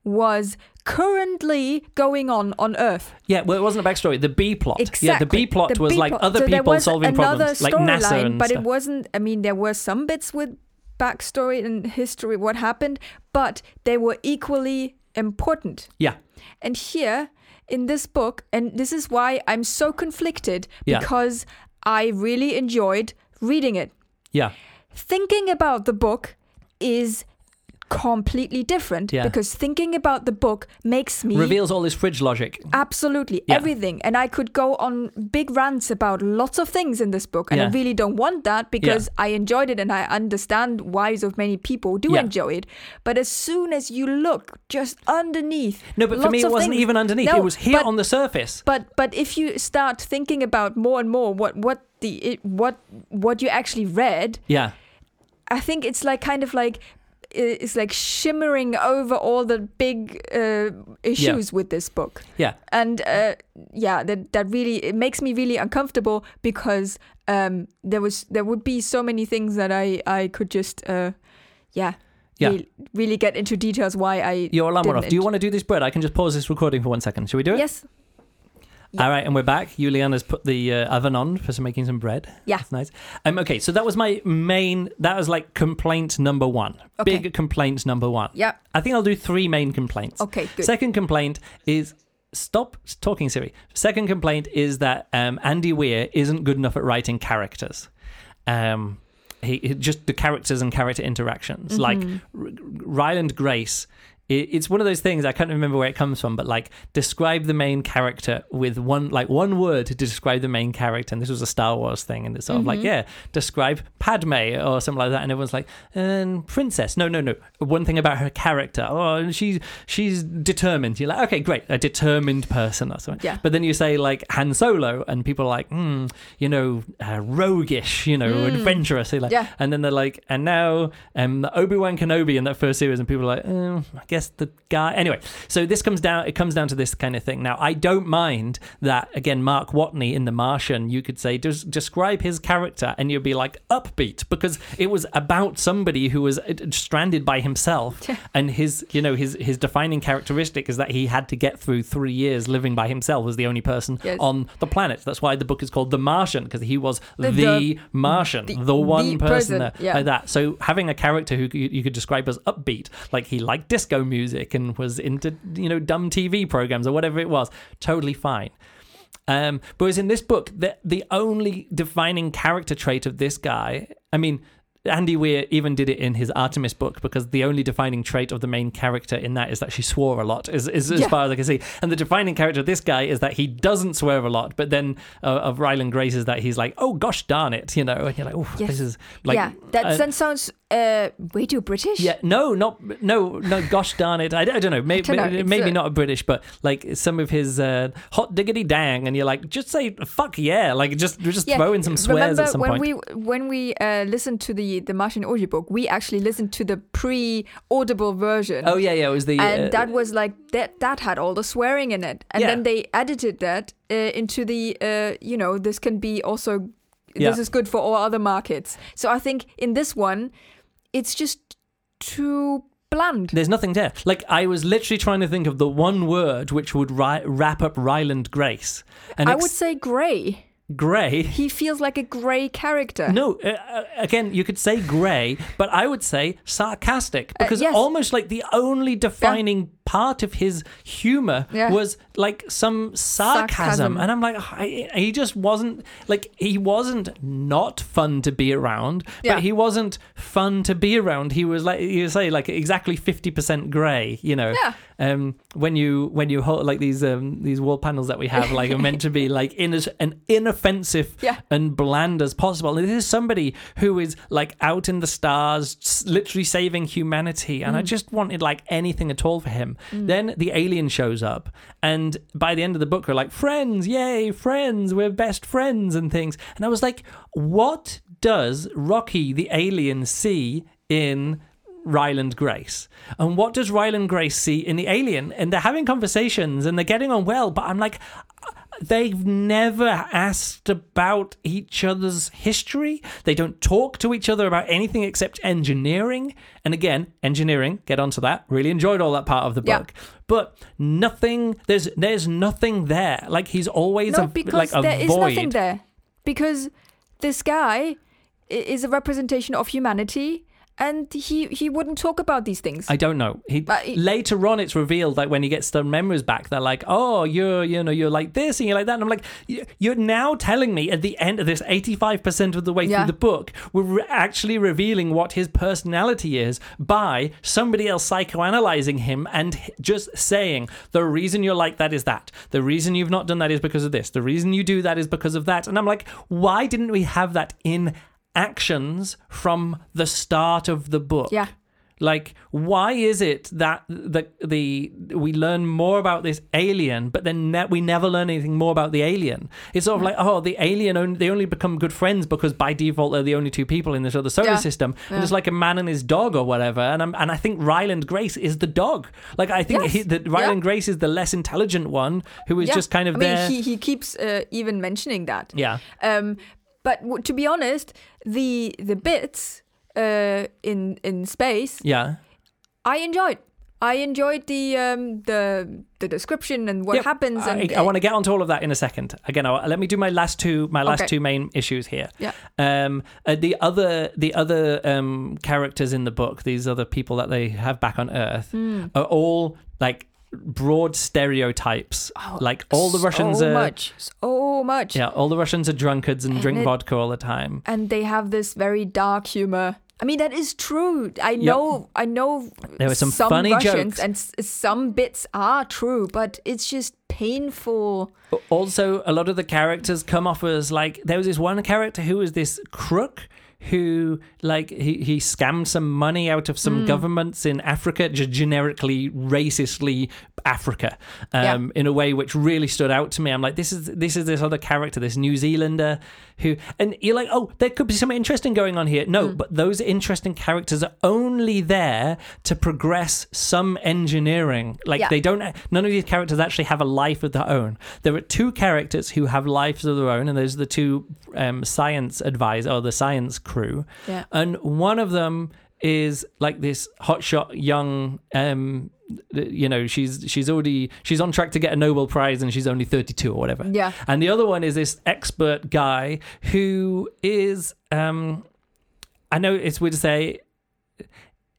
was currently going on on Earth. Yeah, well, it wasn't a backstory. The B plot. Exactly. Yeah, the B plot The was B like plot. other So people solving problems, like NASA storyline, and but stuff. it wasn't. I mean, there were some bits with backstory and history, what happened, but they were equally important. yeah, And here in this book, and this is why I'm so conflicted Yeah. because I really enjoyed reading it. yeah, Thinking about the book is completely different Yeah. because thinking about the book makes me reveals all this fridge logic. Absolutely, Yeah. everything. And I could go on big rants about lots of things in this book. And I really don't want that because I enjoyed it and I understand why so many people do Yeah. enjoy it. But as soon as you look just underneath. No, but for me, it wasn't things- even underneath. No, it was here but- on the surface. But but if you start thinking about more and more what what the it, what what you actually read, Yeah, I think it's like kind of like i- it's like shimmering over all the big uh, issues with this book yeah, and uh, yeah that that really it makes me really uncomfortable because um there was there would be so many things that i i could just uh yeah Yeah. Really, really get into details why i your alarm went off. Do you want to do this bread? I can just pause this recording for one second. Should we do it? yes Yeah. All right, and we're back. Juliana's put the uh, oven on for some, making some bread. Yeah. That's nice. Um, okay, so that was my main, that was like complaint number one. Okay. Big complaint number one. yeah I think I'll do three main complaints. okay good Second complaint is stop talking Siri. Second complaint is that um, Andy Weir isn't good enough at writing characters. Um, he, he- just the characters and character interactions. Like Mm-hmm. R- Ryland Grace, it's one of those things I can't remember where it comes from, but like describe the main character with one like one word to describe the main character. And this was a Star Wars thing, and it's sort of like Mm-hmm. yeah, describe Padme or something like that. And everyone's like, um, princess. No, no, no. One thing about her character. Oh, and she's she's determined. You're like, okay, great, a determined person or something. Yeah. But then you say like Han Solo, and people are like, hmm, you know, uh, roguish, you know, adventurous. Like, Mm. Yeah. and then they're like, and now um, Obi Wan Kenobi in that first series, and people are like, oh, I guess the guy. Anyway, so this comes down. It comes down to this kind of thing. Now, I don't mind that again. Mark Watney in The Martian, you could say, just describe his character, and you'd be like upbeat because it was about somebody who was uh, stranded by himself, and his, you know, his his defining characteristic is that he had to get through three years living by himself as the only person Yes. on the planet. That's why the book is called The Martian because he was the, The- Martian, the- the, one the person, person, yeah. like that. So having a character who you, you could describe as upbeat, like he liked disco music and was into you know dumb TV programs or whatever it was, totally fine. Um, but whereas in this book, the the only defining character trait of this guy, I mean. Andy Weir even did it in his Artemis book because the only defining trait of the main character in that is that she swore a lot, is, is as far as I can see. And the defining character of this guy is that he doesn't swear a lot, but then uh, of Ryland Grace is that he's like, oh gosh darn it, you know, and you're like, oh, Yes. this is like, yeah that uh, then sounds uh way too british yeah, no, not no, no. Gosh darn it! I, I don't know. Maybe don't know, maybe a- not a British, but like some of his uh, hot diggity dang, and you're like, just say fuck yeah, like just just throw in some swears Remember at some when point. we when we uh, listened to the the Martian audiobook, we actually listened to the pre-audible version. oh yeah, yeah. It was the and uh, that was like that that had all the swearing in it and Yeah. then they edited that uh, into the uh, you know this can be also Yeah. this is good for all other markets so i think in this one it's just too bland There's nothing there. Like I was literally trying to think of the one word which would ri- wrap up Ryland Grace. And i ex- would say gray Grey. he feels like a gray character No, uh, uh, again, you could say grey, but I would say sarcastic because yes. almost like the only defining part of his humor Yeah. was like some sarcasm, Sarcasm. and I'm like, I, he just wasn't like he wasn't not fun to be around, Yeah. but he wasn't fun to be around. He was like you say, like exactly fifty percent grey. You know, Yeah. um, when you when you hold like these um these wall panels that we have like are meant to be like in as an inoffensive Yeah. and bland as possible. And this is somebody who is like out in the stars, literally saving humanity. And I just wanted like anything at all for him. Mm. Then the alien shows up, and by the end of the book, we're like friends, yay, friends, we're best friends and things. And I was like, what does Rocky the alien see in? Ryland Grace. And what does Ryland Grace see in the alien? And they're having conversations and they're getting on well, but I'm like, they've never asked about each other's history. They don't talk to each other about anything except engineering. And again, engineering, get onto that. Really enjoyed all that part of the Yeah. book. But nothing there's there's nothing there. Like he's always No, a, because like a there is nothing there. Because this guy is a representation of humanity, and he he wouldn't talk about these things. I don't know. He, he- later on, it's revealed like when he gets the memories back, they're like, "Oh, you're you know you're like this and you're like that." And I'm like, "You're now telling me at the end of this 85 percent of the way Yeah. through the book, we're re- actually revealing what his personality is by somebody else psychoanalyzing him and just saying the reason you're like that is that. The reason you've not done that is because of this. The reason you do that is because of that." And I'm like, "Why didn't we have that in?" Actions from the start of the book Yeah. like, why is it that the the we learn more about this alien, but then ne- we never learn anything more about the alien? It's sort of like, oh, the alien only, they only become good friends because by default they're the only two people in this other solar Yeah. system, and Yeah. it's like a man and his dog or whatever. And I'm, and I think Ryland Grace is the dog. Like, I think Yes. he, that Ryland Grace is the less intelligent one who is just kind of I mean, there. he he keeps uh, even mentioning that. yeah, Um, but w- to be honest, the the bits uh, in in space yeah. I enjoyed. I enjoyed the um, the the description and what Yep. happens. I, And I want to get onto all of that in a second. Again, I, let me do my last two my last Okay. two main issues here. Yeah. Um, uh, the other the other um characters in the book, these other people that they have back on Earth, Hmm. are all like broad stereotypes. Oh, like all the Russians Oh, so are. much, so much. Yeah, all the Russians are drunkards and, drink it- vodka all the time. and they have this very dark humor. I mean, that is true. I know, I know. There were some funny Russians jokes. and s- some bits are true, but it's just painful. Also, a lot of the characters come off as like there was this one character who was this crook who like he, he scammed some money out of some governments in Africa, just generically racistly Africa, um, in a way which really stood out to me. I'm like, this is this is this other character, this New Zealander who, and you're like, oh, there could be something interesting going on here. No, Hmm. but those interesting characters are only there to progress some engineering. Like Yeah. they don't. None of these characters actually have a life of their own. There are two characters who have lives of their own, and those are the two um, science advisor or the science crew. Yeah. And one of them is like this hotshot young. Um, you know, she's she's already she's on track to get a Nobel Prize, and she's only thirty two or whatever. Yeah. And the other one is this expert guy who is. Um, I know it's weird to say.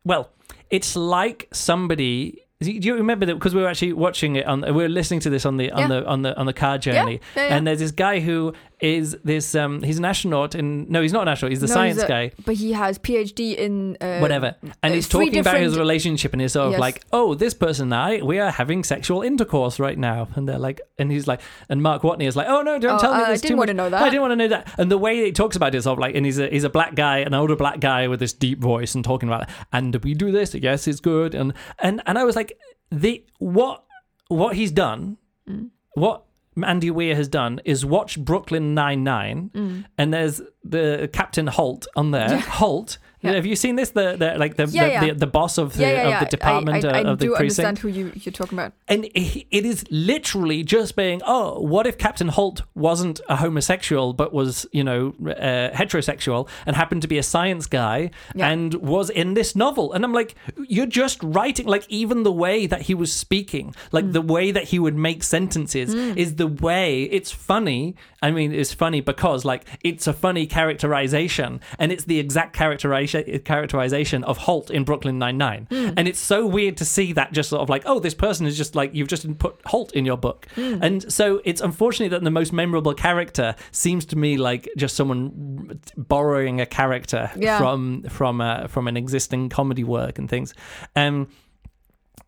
Well, it's like somebody. Do you remember that? Because we were actually watching it on, we were listening to this on the on Yeah. the on the on the car journey, Yeah, yeah. and there's this guy who is this. Um, he's an astronaut, and no, he's not an astronaut. He's the No, science he's a- guy, But he has PhD in uh, whatever. And uh, he's talking about his relationship, and he's sort of Yes. like, "Oh, this person and I, we are having sexual intercourse right now," and they're like, and he's like, and Mark Watney is like, "Oh no, don't Oh, tell me this I this." didn't want much." to know that. I didn't want to know that. And the way he talks about it is sort of like, and he's a he's a black guy, an older black guy with this deep voice, and talking about, it. and we do this, yes, it's good, and and and I was like, the what what he's done, Mm. what. Andy Weir has done is watch Brooklyn Nine Nine, Mm. and there's the Captain Holt on there. Holt, Yeah. have you seen this? The, the like the, Yeah, the, yeah. The, the boss of the yeah, yeah, yeah. of the department I, I, uh, I of the do understand who you you're talking about. and it, it is literally just being, oh, what if Captain Holt wasn't a homosexual but was, you know, uh, heterosexual and happened to be a science guy Yeah. and was in this novel? And I'm like, you're just writing, like, even the way that he was speaking, like the way that he would make sentences is the way it's funny. I mean, it's funny because, like, it's a funny characterization and it's the exact characterization characterization of Holt in Brooklyn Nine Nine, and it's so weird to see that just sort of like, oh, this person is just like you've just put Holt in your book, and so it's unfortunate that the most memorable character seems to me like just someone borrowing a character Yeah. from from uh, from an existing comedy work and things. Um,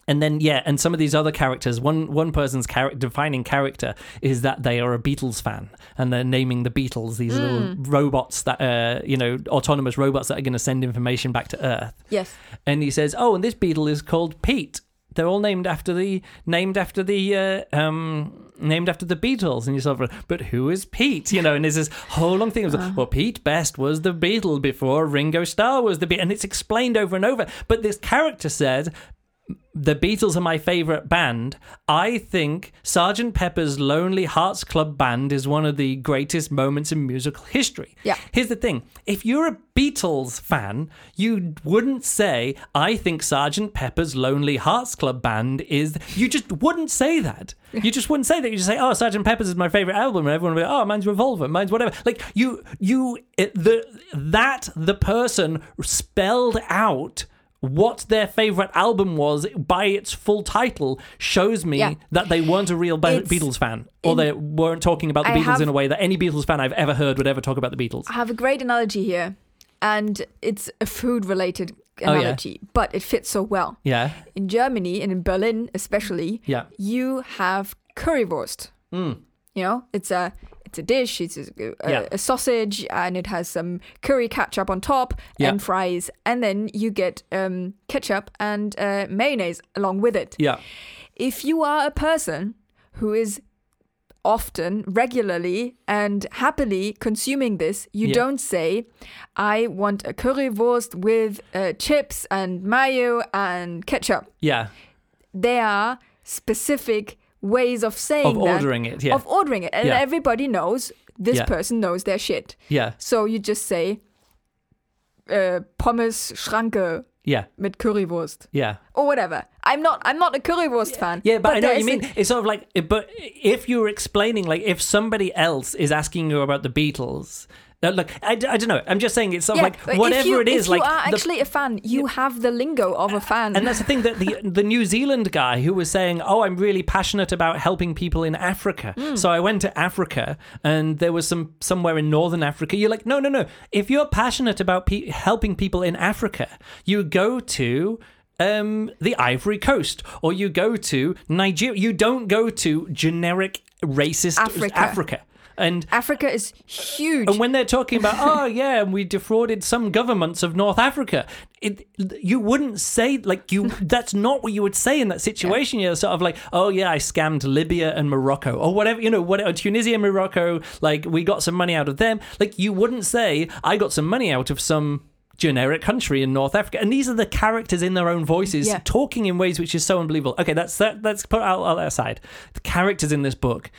and then yeah, and some of these other characters, one one person's character defining character is that they are a Beatles fan, and they're naming the Beatles these little robots that uh, you know autonomous robots that are going to send information back to Earth. Yes. And he says, "Oh, and this beetle is called Pete. They're all named after the named after the uh, um named after the Beatles." And you're sort of, but who is Pete? You know, and there's this whole long thing. It was like, well, Pete Best was the Beatle before Ringo Starr was the Beatle, and it's explained over and over. But this character said. The Beatles are my favorite band. I think Sgt. Pepper's Lonely Hearts Club Band is one of the greatest moments in musical history. Yeah. Here's the thing if you're a Beatles fan, you wouldn't say, I think Sgt. Pepper's Lonely Hearts Club Band is. You just wouldn't say that. You just wouldn't say that. You just say, oh, Sgt. Pepper's is my favorite album. And everyone would be, oh, mine's Revolver, mine's whatever. Like, you, you, it, the, that the person spelled out. What their favorite album was by its full title shows me Yeah. that they weren't a real Be- Beatles fan, or in- they weren't talking about the I Beatles have- in a way that any Beatles fan I've ever heard would ever talk about the Beatles. I have a great analogy here, and it's a food related Oh, yeah. analogy, but it fits so well. Yeah, In Germany and in Berlin, especially, yeah. you have currywurst. Mm. You know, it's a it's a dish. It's a, a, Yeah. a sausage, and it has some curry ketchup on top Yeah. and fries, and then you get um, ketchup and uh, mayonnaise along with it. Yeah. If you are a person who is often, regularly, and happily consuming this, you Yeah. don't say, "I want a currywurst with uh, chips and mayo and ketchup." Yeah. There are specific ways of saying Of that, ordering it. Yeah. of ordering it, and Yeah. everybody knows this Yeah. person knows their shit. yeah. So you just say uh, Pommes Schranke Yeah. mit Currywurst Yeah. or whatever. I'm not I'm not a Currywurst fan. Yeah, but, I know what you mean. It's sort of like, but if you're explaining, like, if somebody else is asking you about the Beatles, uh, look, I don't know. I'm just saying it's sort yeah, of like whatever you, it is, if like you are the- actually a fan, you have the lingo of a fan. And that's the thing that the the New Zealand guy who was saying, "Oh, I'm really passionate about helping people in Africa." Hmm. So I went to Africa, and there was some somewhere in northern Africa. You're like, no, no, no. If you're passionate about pe- helping people in Africa, you go to. Um, the Ivory Coast, or you go to Nigeria. You don't go to generic racist Africa. Africa. And Africa is huge. and when they're talking about, oh yeah, and we defrauded some governments of North Africa, it, you wouldn't say like you. That's not what you would say in that situation. You're sort of like, oh yeah, I scammed Libya and Morocco or whatever. You know, what uh, Tunisia, Morocco. Like we got some money out of them. Like you wouldn't say I got some money out of some generic country in North Africa. And these are the characters in their own voices Yeah. talking in ways which is so unbelievable. Okay, that's that. Let's put all that aside. The characters in this book.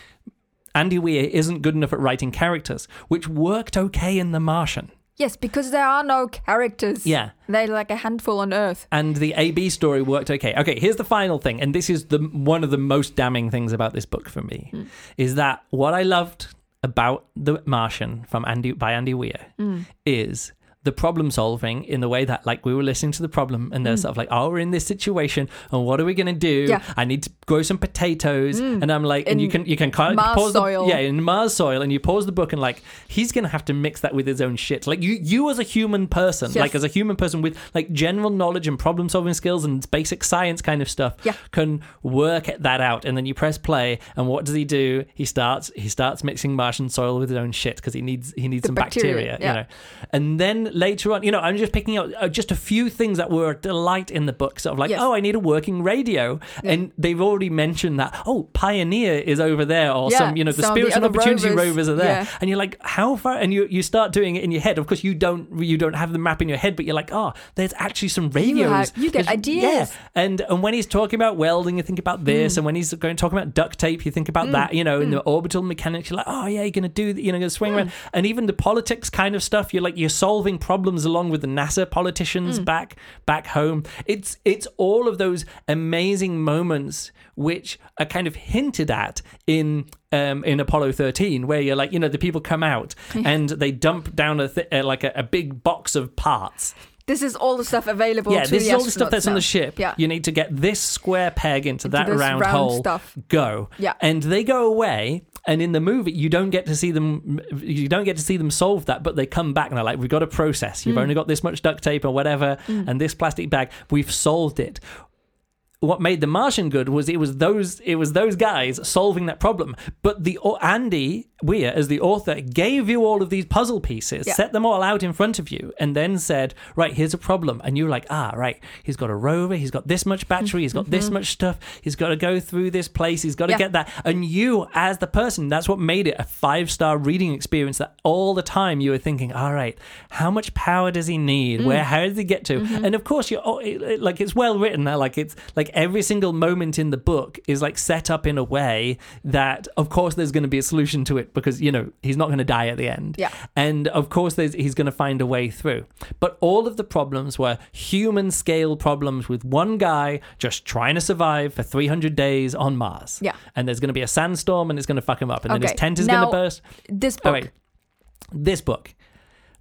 Andy Weir isn't good enough at writing characters, which worked okay in The Martian. yes, because there are no characters. Yeah. They're like a handful on Earth. And the AB story worked okay. Okay, here's the final thing, and this is the one of the most damning things about this book for me, hmm. is that what I loved about The Martian from Andy by Andy Weir hmm. is the problem solving in the way that like we were listening to the problem and they're mm. sort of like oh we're in this situation and what are we going to do Yeah. i need to grow some potatoes mm. and i'm like and you can you can kind Mars pause the, soil. yeah in mars soil and you pause the book and like he's going to have to mix that with his own shit like you you as a human person Yes. like as a human person with like general knowledge and problem solving skills and basic science kind of stuff Yeah. can work that out and then you press play and what does he do he starts he starts mixing martian soil with his own shit because he needs he needs The some bacteria, bacteria, yeah. you know and then later on you know i'm just picking out uh, just a few things that were a delight in the book sort of like Yes. oh i need a working radio. And they've already mentioned that oh pioneer is over there or Yeah, some you know the some of the and opportunity rovers, rovers are there. Yeah. and you're like how far and you you start doing it in your head. Of course you don't you don't have the map in your head but you're like oh there's actually some radios have- you get There's- ideas. yeah. And and when he's talking about welding you think about this. Mm. and when he's going talking about duct tape you think about that you know in the orbital mechanics you're like oh yeah you're gonna do you know gonna swing Mm. around. And even the politics kind of stuff you're like you're solving problems along with the NASA politicians Mm. back back home it's it's all of those amazing moments which are kind of hinted at in um, in Apollo 13, where you're like, you know, the people come out and they dump down a th- uh, like a, a big box of parts this is all the stuff available. yeah, this is all the stuff that's on the ship. Yeah. You need to get this square peg into, that this round, round hole. stuff. Go. Yeah. And they go away. And in the movie, you don't get to see them. You don't get to see them solve that, but they come back and they're like, "We've got a process. You've mm. only got this much duct tape or whatever, mm. and this plastic bag. We've solved it." What made the Martian good was it was those it was those guys solving that problem. But the Andy Weir, as the author, gave you all of these puzzle pieces, Yeah. set them all out in front of you, and then said, "Right, here's a problem." And you're like, "Ah, right. He's got a rover. He's got this much battery. He's got this much stuff. He's got to go through this place. He's got to Mm-hmm. Yeah. get that." And you, as the person, that's what made it a five star reading experience. That all the time you were thinking, "All right, how much power does he need? Mm. Where how does he get to?" Mm-hmm. And of course, you're oh, like it's well written. Now, Like it's like every single moment in the book is like set up in a way that, of course, there's going to be a solution to it because you know he's not going to die at the end. Yeah. And of course, there's, he's going to find a way through. But all of the problems were human scale problems with one guy just trying to survive for 300 days on Mars. Yeah. And there's going to be a sandstorm and it's going to fuck him up. And then his tent is going to burst. This Oh, book. wait. This book.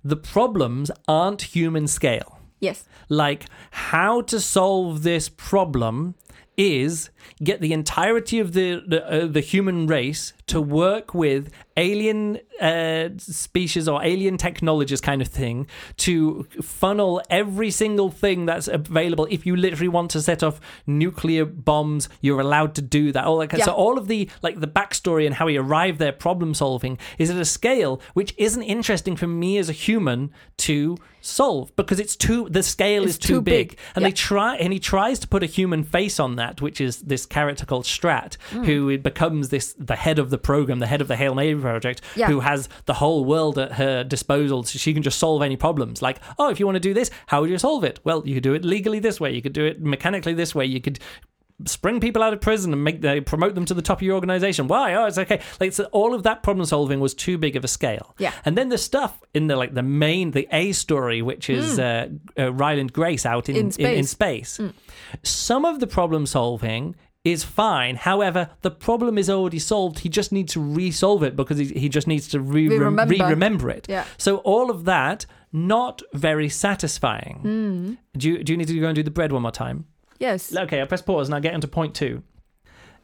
The problems aren't human scale Yes. like how to solve this problem is get the entirety of the the, uh, the human race to work with alien uh, species or alien technologies kind of thing to funnel every single thing that's available if you literally want to set off nuclear bombs you're allowed to do that all that kind Yeah. so all of the like the backstory and how he arrived there problem solving is at a scale which isn't interesting for me as a human to solve because it's too the scale It's is too, too big, big. and Yeah. they try and he tries to put a human face on that which is this character called Stratt Hmm. who becomes this the head of the program the head of the Hail Mary project Yeah. who has the whole world at her disposal so she can just solve any problems like oh if you want to do this how would you solve it well you could do it legally this way you could do it mechanically this way you could spring people out of prison and make they promote them to the top of your organization. Why? Oh, it's okay. Like so all of that problem solving was too big of a scale. Yeah. And then the stuff in the like the main the A story, which is uh, uh, Ryland Grace out in. In in, in space. space. Some of the problem solving is fine. However, the problem is already solved. He just needs to re-solve it because he, he just needs to re- Re-remember. re-remember it. Yeah. So all of that not very satisfying. Hmm. Do you do you need to go and do the bread one more time? Yes. Okay, I press pause and I get into point two.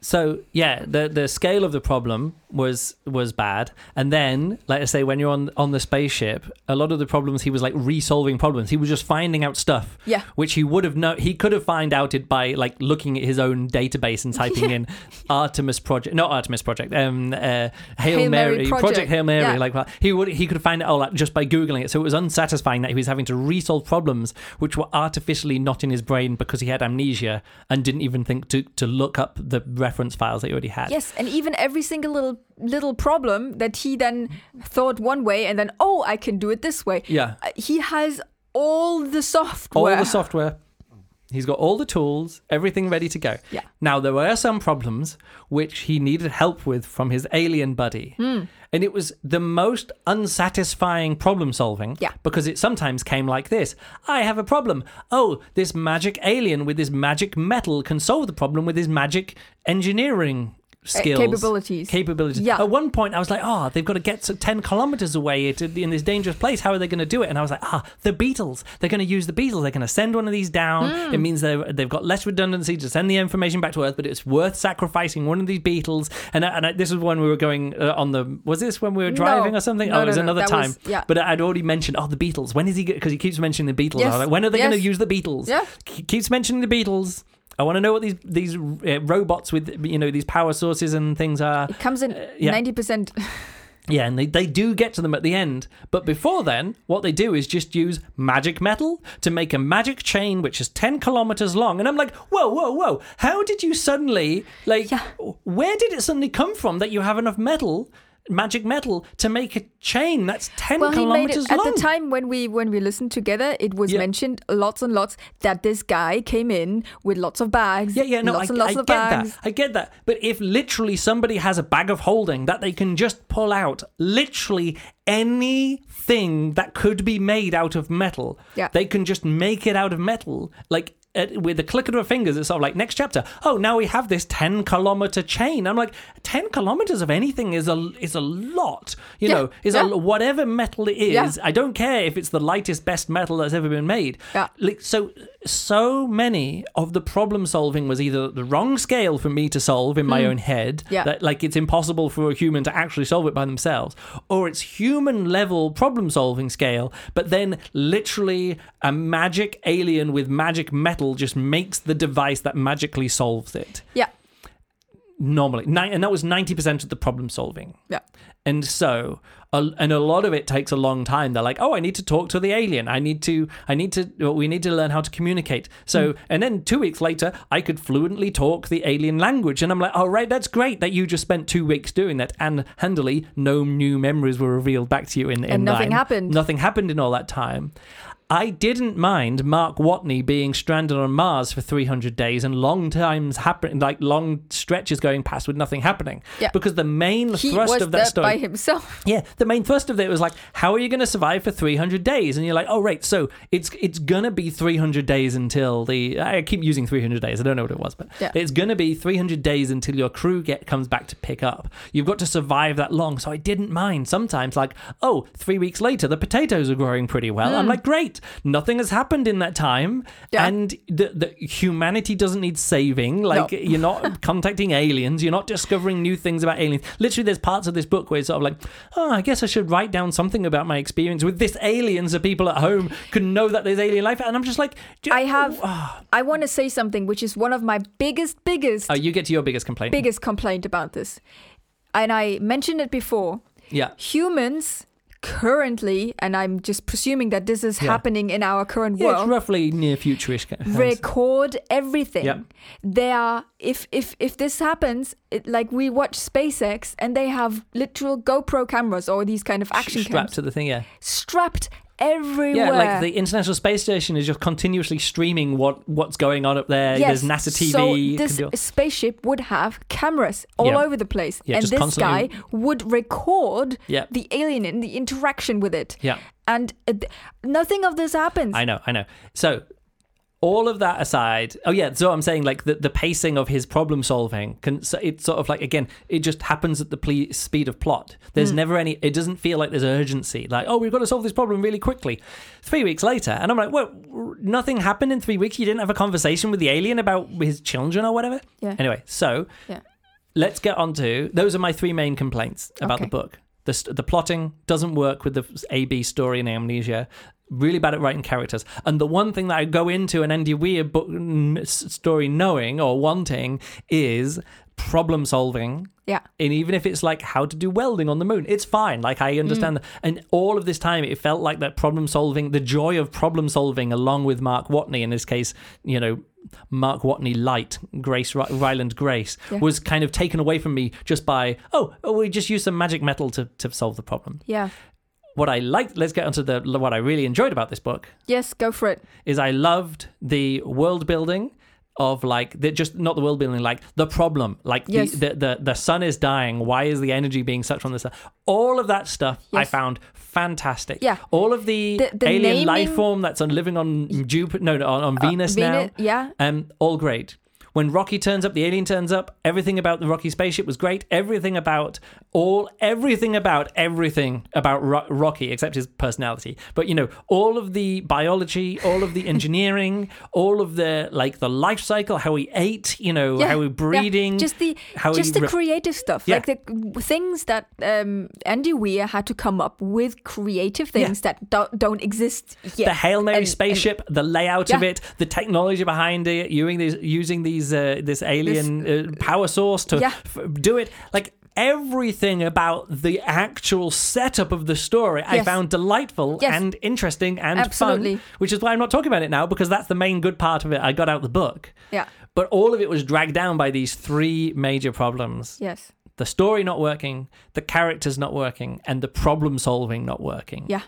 So yeah, the the scale of the problem was was bad, and then like I say, when you're on on the spaceship, a lot of the problems he was like resolving problems. He was just finding out stuff, Yeah. which he would have know. He could have found out it by like looking at his own database and typing in Artemis project, not Artemis project, um, uh, Hail, Hail Mary Mary project. Hail Mary. Yeah. Like well, he would he could find it all out just by googling it. So it was unsatisfying that he was having to resolve problems which were artificially not in his brain because he had amnesia and didn't even think to to look up the reference files that he already had. Yes, and even every single little little problem that he then thought one way and then oh I can do it this way. Yeah. Uh, He has all the software. all the software. He's got all the tools, everything ready to go. Yeah. Now there were some problems which he needed help with from his alien buddy. Hmm. And it was the most unsatisfying problem solving Yeah. because it sometimes came like this. I have a problem. Oh, this magic alien with this magic metal can solve the problem with his magic engineering skills capabilities. capabilities Yeah. at one point i was like oh they've got to get to 10 kilometers away to, in this dangerous place how are they going to do it and i was like ah the beatles they're going to use the beatles they're going to send one of these down Hmm. it means they've, they've got less redundancy to send the information back to earth but it's worth sacrificing one of these beatles and, I, and I, this was when we were going uh, on the was this when we were driving No. or something No, oh it was no, no. another time was- yeah. but i'd already mentioned oh the beatles when is he because he keeps mentioning the beatles Yes. like, when are they going to use the beatles Yeah. He keeps mentioning the beatles I want to know what these these uh, robots with you know these power sources and things are. it comes in Uh, yeah. ninety percent. Yeah, and they, they do get to them at the end. But before then, what they do is just use magic metal to make a magic chain which is 10 kilometers long. And I'm like, whoa, whoa, whoa. How did you suddenly, like, Yeah. where did it suddenly come from that you have enough metal, magic metal, to make a chain that's 10 Well, kilometers it at the time when we when we listened together. It was Yeah. mentioned lots and lots that this guy came in with lots of bags. Yeah, yeah, no, lots I, and lots I of get bags. that. I get that. But if literally somebody has a bag of holding that they can just pull out, literally anything that could be made out of metal, Yeah. they can just make it out of metal. Like at, with the click of her fingers, it's sort of like next chapter. Oh, now we have this ten kilometer chain. I'm like, ten kilometers of anything is a is a lot. You Yeah, know, is yeah. a whatever metal it is. Yeah. I don't care if it's the lightest, best metal that's ever been made. Yeah. Like, so so many of the problem solving was either the wrong scale for me to solve in my mm. own head. Yeah. That like it's impossible for a human to actually solve it by themselves, or it's human level problem solving scale, but then literally a magic alien with magic metal just makes the device that magically solves it. Yeah. Normally, and that was ninety percent of the problem solving. Yeah. And so, and a lot of it takes a long time. They're like, "Oh, I need to talk to the alien. I need to, I need to, well, we need to learn how to communicate." So, hmm. and then two weeks later, I could fluently talk the alien language, and I'm like, "Oh, right, that's great that you just spent two weeks doing that." And handily, no new memories were revealed back to you in, in And nothing nine. happened. Nothing happened in all that time. I didn't mind Mark Watney being stranded on Mars for 300 days and long times happen, like long stretches going past with nothing happening. Yeah. Because the main He thrust of that story. by himself. Yeah, the main thrust of it was like, how are you going to survive for 300 days? And you're like, oh, right, so it's it's going to be 300 days until the. I keep using 300 days. I don't know what it was, but Yeah. it's going to be 300 days until your crew get comes back to pick up. You've got to survive that long. So I didn't mind. Sometimes, like, oh, three weeks later, the potatoes are growing pretty well. I'm hmm. like, great, nothing has happened in that time. Yeah. And the, the humanity doesn't need saving. Like, No. you're not contacting aliens. You're not discovering new things about aliens. Literally, there's parts of this book where it's sort of like, oh, I guess I should write down something about my experience with this alien so people at home can know that there's alien life. And I'm just like, I have. Ah. I want to say something, which is one of my biggest, biggest, Oh, you get to your biggest complaint. biggest complaint about this, and I mentioned it before. yeah. Humans currently, and I'm just presuming that this is Yeah. happening in our current Yeah, it's world. roughly near futurish. record everything. Yep. They are if if if this happens, it, like we watch SpaceX and they have literal GoPro cameras or these kind of action strapped cams to the thing. Yeah. strapped everywhere. Yeah, like the International Space Station is just continuously streaming what what's going on up there. Yes. There's NASA TV. So this do- spaceship would have cameras all Yeah. over the place, Yeah, and this constantly- guy would record Yeah. the alien and the interaction with it. yeah. And uh, nothing of this happens. I know, I know. So all of that aside, oh yeah, so I'm saying like the, the pacing of his problem solving can so it's sort of like again, it just happens at the ple- speed of plot. There's Hmm. never any. It doesn't feel like there's urgency. Like oh, we've got to solve this problem really quickly. Three weeks later, and I'm like, well, nothing happened in three weeks. You didn't have a conversation with the alien about his children or whatever. Yeah. Anyway, so Yeah. let's get on to those are my three main complaints about Okay. the book. The, the plotting doesn't work with the AB story in Amnesia. Really bad at writing characters. And the one thing that I go into an Andy Weir book story knowing or wanting is problem solving. Yeah. And even if it's like how to do welding on the moon, it's fine. Like I mm. understand that. And all of this time, it felt like that problem solving, the joy of problem solving, along with Mark Watney in this case, you know, Mark Watney Light, Grace Ryland Grace, Yeah. was kind of taken away from me just by oh, oh, we just use some magic metal to to solve the problem. Yeah. What I liked, let's get onto the what I really enjoyed about this book Yes, go for it. is I loved the world building of like the, just not the world building like the problem like Yes. the, the the the sun is dying why is the energy being sucked from the sun all of that stuff i found fantastic Yeah. all of the, The- the alien life form that's on living on jupiter no, no on, on Uh, venus now yeah. um all great when Rocky turns up, the alien turns up. Everything about the Rocky spaceship was great. Everything about all, everything about everything about Ro- Rocky, except his personality. But you know, all of the biology, all of the engineering, all of the like the life cycle, how he ate, you know, Yeah, how he yeah. breeding, just the how just he the re- creative stuff Yeah. like the things that um andy weir had to come up with creative things that don't, don't exist yet the Hail Mary And- and- spaceship, the layout of it, the technology behind it, using these using these uh, this alien uh, power source to Yeah. f- do it, like everything about the actual setup of the story, I Yes. found delightful Yes. and interesting and Absolutely. fun. Which is why I'm not talking about it now because that's the main good part of it. I got out the book, yeah but all of it was dragged down by these three major problems yes the story not working, the characters not working, and the problem solving not working. yeah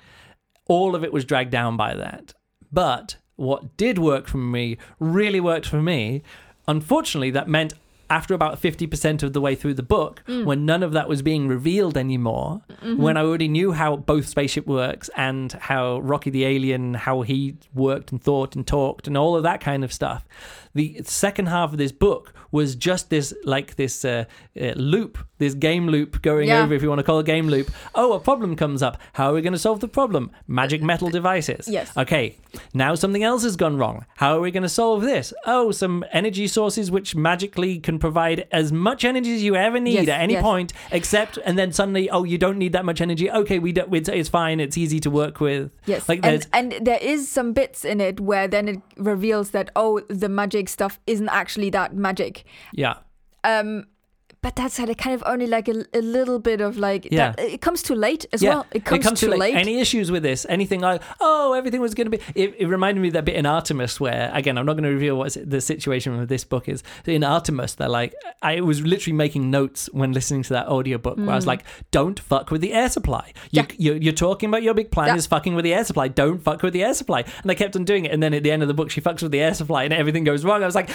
All of it was dragged down by that. But what did work for me really worked for me. Unfortunately, that meant after about 50% of the way through the book, Mm. when none of that was being revealed anymore, Mm-hmm. when I already knew how both spaceship works and how Rocky the alien, how he worked and thought and talked and all of that kind of stuff. The second half of this book was just this, like this uh, uh, loop, this game loop going Yeah. over, if you want to call it a game loop. Oh, a problem comes up. How are we going to solve the problem? Magic metal devices. Yes. Okay, now something else has gone wrong. How are we going to solve this? Oh, some energy sources which magically can provide as much energy as you ever need Yes, at any yes. point, except, and then suddenly, oh, you don't need that much energy. Okay, we don't, it's, it's fine. It's easy to work with. Yes, Like and and there is some bits in it where then it reveals that oh, the magic stuff isn't actually that magic. yeah. Um, but that's had a kind of only like a, a little bit of like Yeah. that, it comes too late as Yeah, well. It comes, too late. late. Any issues with this? Anything like, oh, everything was going to be. It, it reminded me of that bit in Artemis where, again, I'm not going to reveal what the situation with this book is. In Artemis, they're like, I was literally making notes when listening to that audiobook where I was like, don't fuck with the air supply. You, Mm. Yeah. you're, you're talking about your big plan Yeah. is fucking with the air supply. Don't fuck with the air supply. And they kept on doing it. And then at the end of the book, she fucks with the air supply and everything goes wrong. I was like,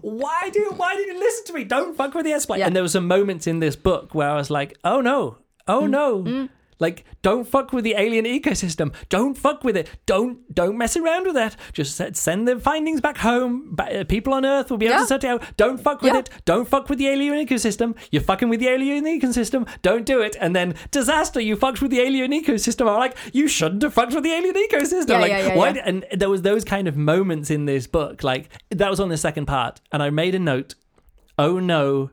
why do why did you listen to me? Don't fuck with the air supply. Yeah. And there were some moments in this book where I was like, oh no, oh Mm. no. Like, don't fuck with the alien ecosystem. Don't fuck with it. Don't don't mess around with that. Just se- send the findings back home. People on Earth will be able Yeah. to sort it out. Don't fuck with Yeah. it. Don't fuck with the alien ecosystem. You're fucking with the alien ecosystem. Don't do it. And then disaster. You fucked with the alien ecosystem. I'm like, you shouldn't have fucked with the alien ecosystem. Yeah, like, yeah, yeah, why? yeah. And there was those kind of moments in this book. Like that was on the second part, and I made a note. Oh no.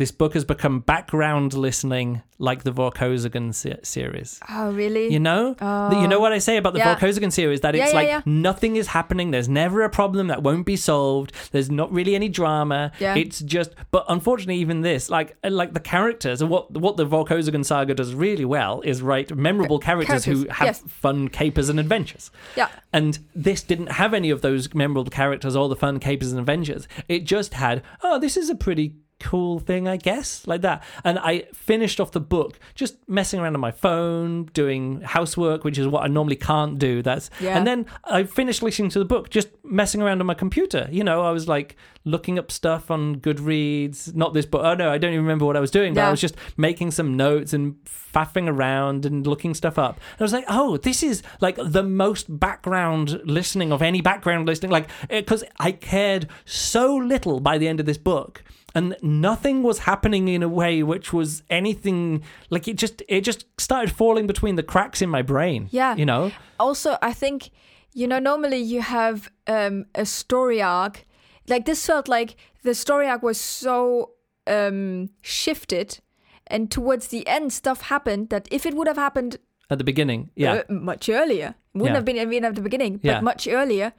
This book has become background listening like the Vorkosigan se- series. oh really? You know, you know what I say about the oh. Yeah. Vorkosigan series that Yeah, it's yeah, like yeah. nothing is happening. There's never a problem that won't be solved. There's not really any drama. Yeah. It's just, but unfortunately, even this, like, uh, like the characters and what what the Vorkosigan saga does really well is write memorable characters, who have yes. fun capers and adventures. Yeah. And this didn't have any of those memorable characters or the fun capers and adventures. It just had, oh, this is a pretty cool thing, I guess, like that. And I finished off the book just messing around on my phone, doing housework, which is what I normally can't do. That's Yeah. and then I finished listening to the book just messing around on my computer. You know, I was like looking up stuff on Goodreads. Not this book. Oh no, I don't even remember what I was doing, but I was just making some notes and faffing around and looking stuff up. And I was like, oh, this is like the most background listening of any background listening. Like, eh, because I cared so little by the end of this book. And nothing was happening in a way which was anything like it just it just started falling between the cracks in my brain. Yeah. You know? also i think you know normally you have um, a story arc like this felt like the story arc was so um, shifted and towards the end stuff happened that if it would have happened At the beginning. Yeah. uh, much earlier wouldn't Yeah. have been even at the beginning but Yeah. much earlier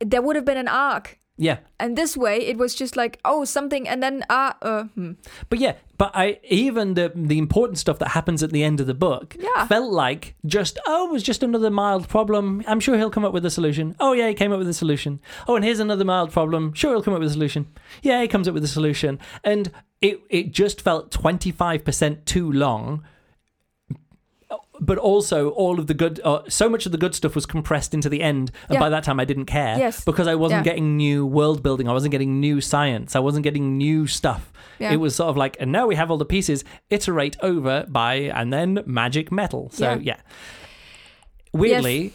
there would have been an arc yeah. and this way it was just like oh something and then ah uh, hmm. But yeah, but I even the the important stuff that happens at the end of the book Yeah. felt like just oh, it was just another mild problem. I'm sure he'll come up with a solution. Oh yeah, he came up with a solution. Oh, and here's another mild problem. Sure, he'll come up with a solution. Yeah, he comes up with a solution, and it it just felt 25 percent too long. But also, all of the good, uh, so much of the good stuff was compressed into the end, and Yeah. by that time, I didn't care Yes. because I wasn't Yeah. getting new world building. I wasn't getting new science. I wasn't getting new stuff. Yeah. It was sort of like, and now we have all the pieces. Iterate over by and then magic metal. So Yeah. yeah. Weirdly,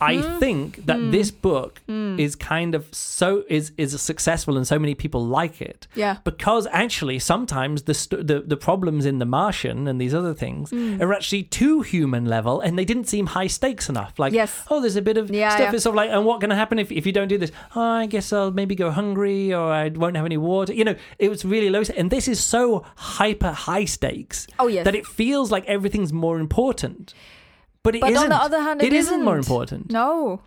I hmm? think that hmm. this book hmm. is kind of so is is successful and so many people like it. Yeah. Because actually, sometimes the st- the the problems in The Martian and these other things Mm. are actually too human level, and they didn't seem high stakes enough. Like, Yes. oh, there's a bit of Yeah, stuff. yeah. It's sort of like, and what going to happen if if you don't do this? Oh, I guess I'll maybe go hungry, or I won't have any water. You know, it was really low, and this is so hyper high stakes. Oh, yes. that it feels like everything's more important. But it But on isn't. the other hand, it isn't more isn't. important. no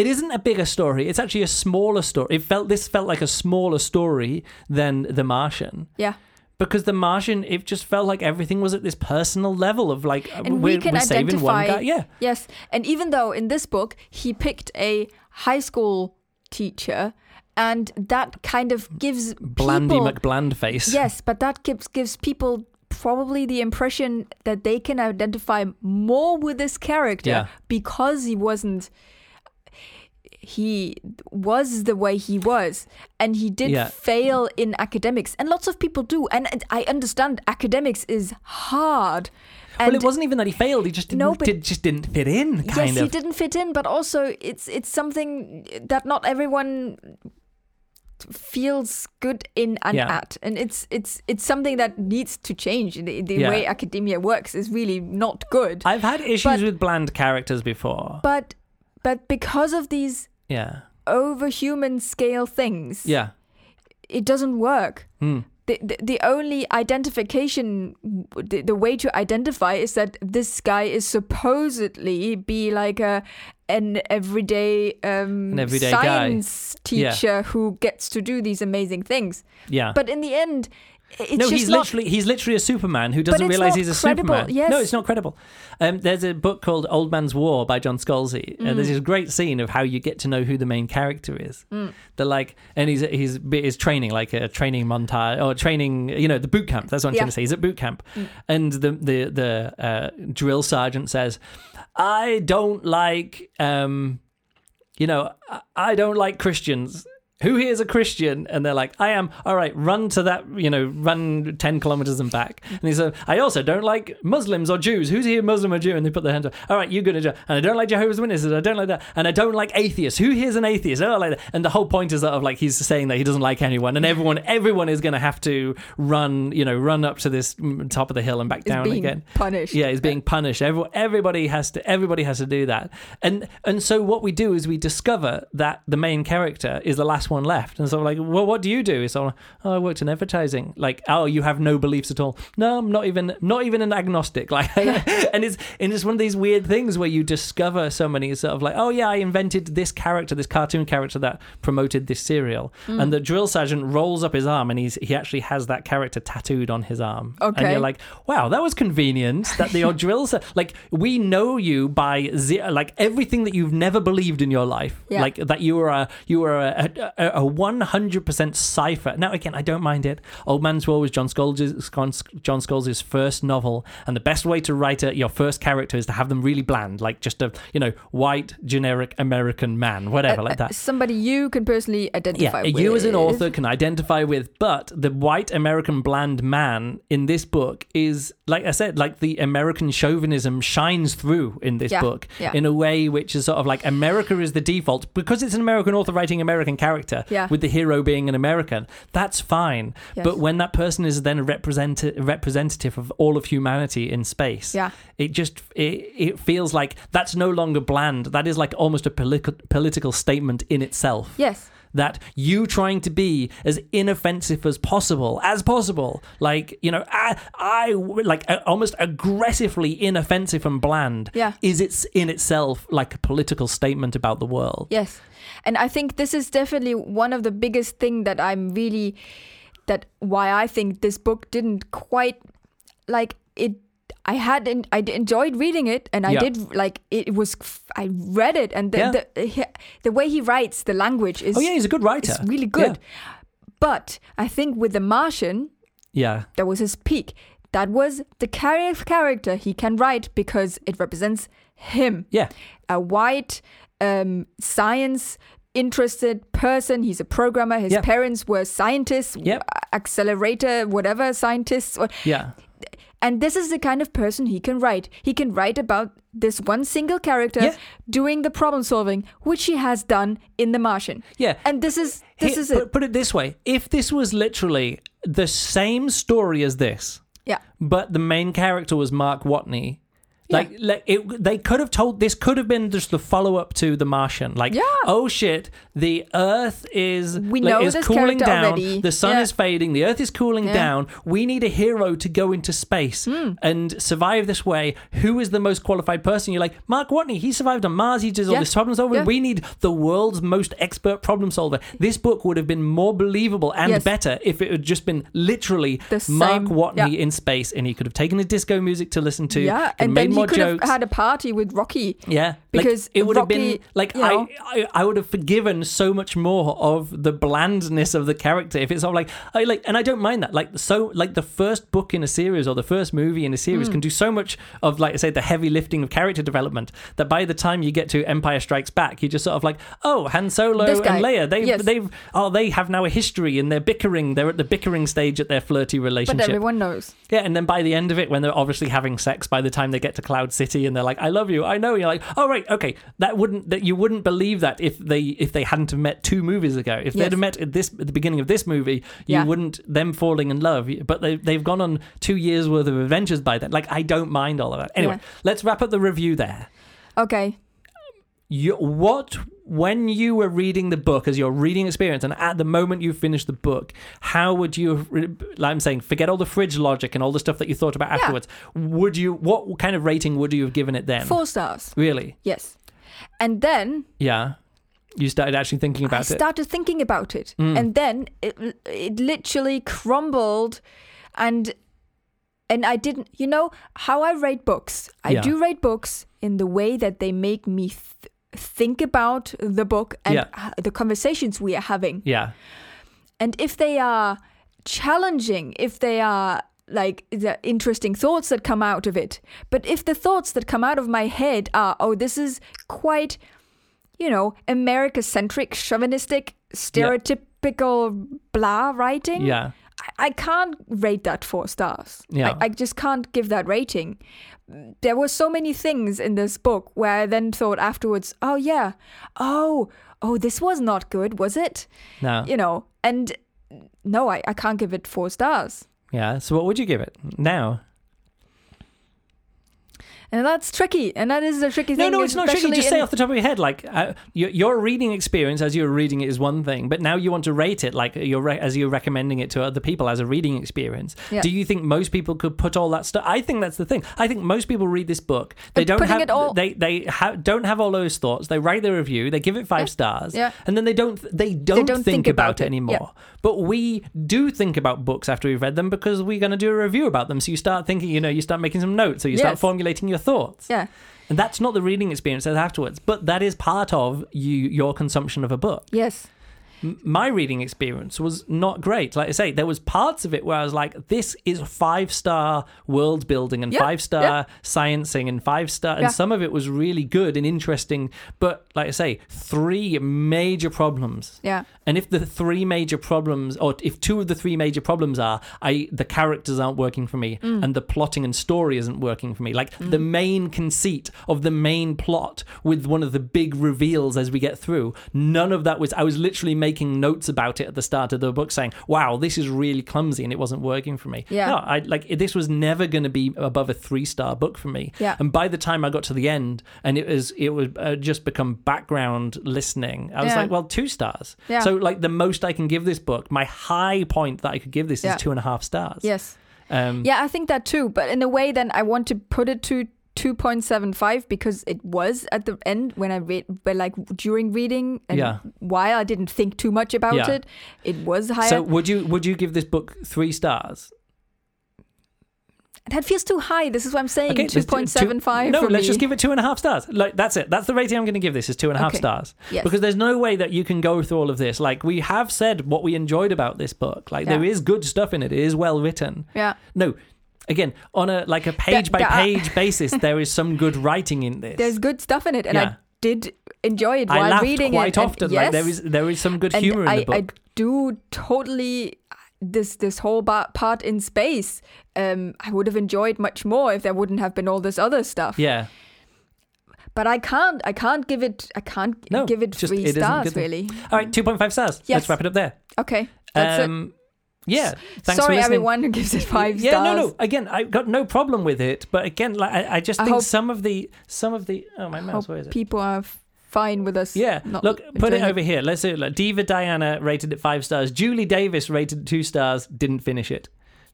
It isn't a bigger story. It's actually a smaller story. It felt this felt like a smaller story than The Martian yeah because The Martian it just felt like everything was at this personal level of like and uh, we're, we can we're saving one guy. Yeah, yes and even though in this book he picked a high school teacher and that kind of gives Blandy people McBland face. yes but that gives gives people probably the impression that they can identify more with this character Yeah. because he wasn't he was the way he was and he did Yeah. fail in academics and lots of people do and and I understand academics is hard and well, it wasn't even that he failed; he just didn't, No, but- did, just didn't fit in. Kind yes of. he didn't fit in but also it's it's something that not everyone feels good in and Yeah. at and it's it's it's something that needs to change the, the Yeah. way academia works is really not good I've had issues But- with bland characters before. but but because of these yeah, overhuman scale things yeah. it doesn't work Hmm. the, the, the only identification the, the way to identify is that this guy is supposedly be like a an everyday um An everyday guy. science Yeah. teacher who gets to do these amazing things Yeah. but in the end it's no, just he's not literally he's literally a Superman who doesn't realize he's a credible, Superman. yes. No, it's not credible. Um, there's a book called Old Man's War by John Scalzi. Mm. Uh, there's this great scene of how you get to know who the main character is. Mm. They're like, and he's he's is training like a training montage or training, you know, the boot camp. That's what I'm Yeah. trying to say. He's at boot camp, Mm. and the the the uh, drill sergeant says, "I don't like." Um, you know, I- don't like Christians. Who here is a Christian? And they're like, I am. All right, run to that, you know, run 10 kilometers and back. And he said, I also don't like Muslims or Jews. Who's here, Muslim or Jew? And they put their hands up. All right, you're going to, and I don't like Jehovah's Witnesses. I don't like that. And I don't like atheists. Who here's an atheist? I don't like that. And the whole point is that of like, he's saying that he doesn't like anyone. And everyone, everyone is going to have to run, you know, run up to this top of the hill and back down being again. punished Yeah, he's being punished. Every, everybody has to. Everybody has to do that. And and so what we do is we discover that the main character is the last one left. And so I'm like, well, what do you do? All, like, oh, I worked in advertising. Like, oh, you have no beliefs at all. No, I'm not even not even an agnostic. Like, and it's and it's one of these weird things where you discover so many sort of like, oh yeah, I invented this character, this cartoon character that promoted this serial. Mm. And the drill sergeant rolls up his arm, and he's he actually has that character tattooed on his arm. Okay. And you're like, wow, that was convenient that the odd drill ser- like we know you by ze- like everything that you've never believed in your life, Yeah. like that you were a you were a a one hundred percent cipher. Now again, I don't mind it. Old Man's War was John Scalzi's John Scalzi's first novel, and the best way to write a, your first character is to have them really bland, like just a you know white generic American man, whatever, uh, like uh, that. somebody you can personally identify Yeah, with you as an author can identify with, but the white American bland man in this book is, like I said, like the American chauvinism shines through in this Yeah, book yeah. in a way which is sort of like America is the default because it's an American author writing American character Yeah. with the hero being an American. That's fine, Yes. but when that person is then a represent- representative of all of humanity in space, yeah it just it, it feels like that's no longer bland. That is like almost a political political statement in itself yes that you trying to be as inoffensive as possible as possible like you know i, I like uh, almost aggressively inoffensive and bland Yeah. is it's in itself like a political statement about the world Yes. And I think this is definitely one of the biggest thing that I'm really that why I think this book didn't quite like it I had en- I enjoyed reading it and I Yeah. did like it was I read it and the Yeah. the, he- the way he writes the language is oh yeah he's a good writer really good. But I think with The Martian yeah that was his peak. That was the char- character he can write because it represents him yeah a white um, science interested person. He's a programmer. His Yep. parents were scientists, Yep. accelerator, whatever scientists. Yeah and this is the kind of person he can write. He can write about this one single character Yeah. doing the problem solving, which he has done in The Martian. yeah And this is this Here- is put, it. put it this way if this was literally the same story as this Yeah. but the main character was Mark Watney. Like, like it, they could have told this could have been just the follow up to The Martian. Like, Yeah. oh shit, the Earth is We like, know is this cooling down. already. The sun Yeah. is fading. The Earth is cooling down. We need a hero to go into space Hmm. and survive this way. Who is the most qualified person? You're like Mark Watney. He survived on Mars. He does all this problem solving. We need the world's most expert problem solver. This book would have been more believable and Yes. better if it had just been literally The Mark Watney in space, and he could have taken his disco music to listen to. yeah, and made more could jokes. have had a party with Rocky. yeah, Like, because it would have been like you know- I, I I would have forgiven so much more of the blandness of the character if it's all like I like and I don't mind that like so like the first book in a series or the first movie in a series Hmm. can do so much of like I say the heavy lifting of character development that by the time you get to Empire Strikes Back you're just sort of like oh Han Solo and Leia they've Yes. they've oh they have now a history and they're bickering they're at the bickering stage at their flirty relationship. but everyone knows. yeah, and then by the end of it, when they're obviously having sex, by the time they get to Cloud City and they're like, "I love you, I know," you're like, "Oh right, okay." That wouldn't that you wouldn't believe that if they if they hadn't have met two movies ago. If Yes. they'd have met at this at the beginning of this movie, you Yeah. wouldn't them falling in love. But they they've gone on two years worth of adventures by then. Like I don't mind all of that. Anyway, Yeah. let's wrap up the review there. Okay. You, what when you were reading the book as your reading experience and at the moment you finished the book how would you like i'm saying forget all the fridge logic and all the stuff that you thought about afterwards would you what kind of rating would you have given it then Four stars. really Yes. And then yeah you started actually thinking I about it started thinking about it, Mm. and then it it literally crumbled, and and I didn't. You know how I rate books. I Yeah. do rate books in the way that they make me th- think about the book and Yeah. the conversations we are having. yeah And if they are challenging, if they are like the interesting thoughts that come out of it, but if the thoughts that come out of my head are, oh, this is quite, you know, America centric, chauvinistic, stereotypical blah writing, yeah I, can't rate that four stars. Yeah. I, I just can't give that rating. There were so many things in this book where I then thought afterwards, oh, yeah, oh, oh, this was not good, was it? no you know, and no, I, I can't give it four stars. yeah so what would you give it now And that's tricky. And that is a tricky No, thing. no, no, it's not tricky. Just say off the top of your head, like uh, your, your reading experience as you're reading it is one thing, but now you want to rate it, like you're re- as you're recommending it to other people as a reading experience. Yeah. Do you think most people could put all that stuff? I think that's the thing. I think most people read this book, they But don't have all- they they ha- don't have all those thoughts. They write their review, they give it five Yeah. stars, Yeah. and then they don't they don't, don't think, think about, about it it. anymore. Yeah. But we do think about books after we've read them because we're going to do a review about them. So you start thinking, you know, you start making some notes, or you start Yes. formulating your thoughts. Yeah. And that's not the reading experience that's afterwards, but that is part of you your consumption of a book. Yes. My reading experience was not great. Like I say, there was parts of it where I was like, "This is five star world building and Yeah, five star yeah. sciencing and five star." And Yeah. some of it was really good and interesting. But like I say, three major problems Yeah. and if the three major problems, or if two of the three major problems are, I the characters aren't working for me, Mm. and the plotting and story isn't working for me, like the main conceit of the main plot with one of the big reveals as we get through, none of that was. I was literally making notes about it at the start of the book, saying, "Wow, this is really clumsy," and it wasn't working for me. Yeah. no, I like this was never going to be above a three star book for me. Yeah. and by the time I got to the end, and it was it was uh, just become background listening, I was Yeah. like, well, two stars. Yeah. So like the most I can give this book, my high point that I could give this Yeah. is two and a half stars. Yes. Um, Yeah, I think that too. But in a way, then I want to put it to 2.75 because it was at the end when I read, but like during reading and Yeah. while I didn't think too much about Yeah. it, it was higher. So would you would you give this book three stars? that feels too high. This is what I'm saying. 2.75 two- No, for let's me. just give it two and a half stars. Like that's it. That's the rating I'm going to give this is two and a half Okay. stars. Yes. Because there's no way that you can go through all of this. Like we have said what we enjoyed about this book. Like Yeah. there is good stuff in it. It is well written. yeah. No. Again, on a like a page by page basis, there is some good writing in this. There's good stuff in it. And Yeah. I did enjoy it I while laughed reading quite it. often. yes, Like there is there is some good humor in I, the book. I do totally this this whole part in space. Um, I would have enjoyed much more if there wouldn't have been all this other stuff. yeah. But I can't. I can't give it. I can't No, give it just- three it stars. Really. All right, two point five stars. Yes. Let's wrap it up there. Okay. That's it. Yeah. Thanks Sorry, everyone who gives it five yeah, stars. no, no. Again, I've got no problem with it, but again, like I, I just I think some of the some of the oh my mouse, where is it? people are fine with us. Yeah, look, put it enjoying over here. Let's it. Like, Diva Diana rated it five stars. Julie Davis rated it two stars. Didn't finish it.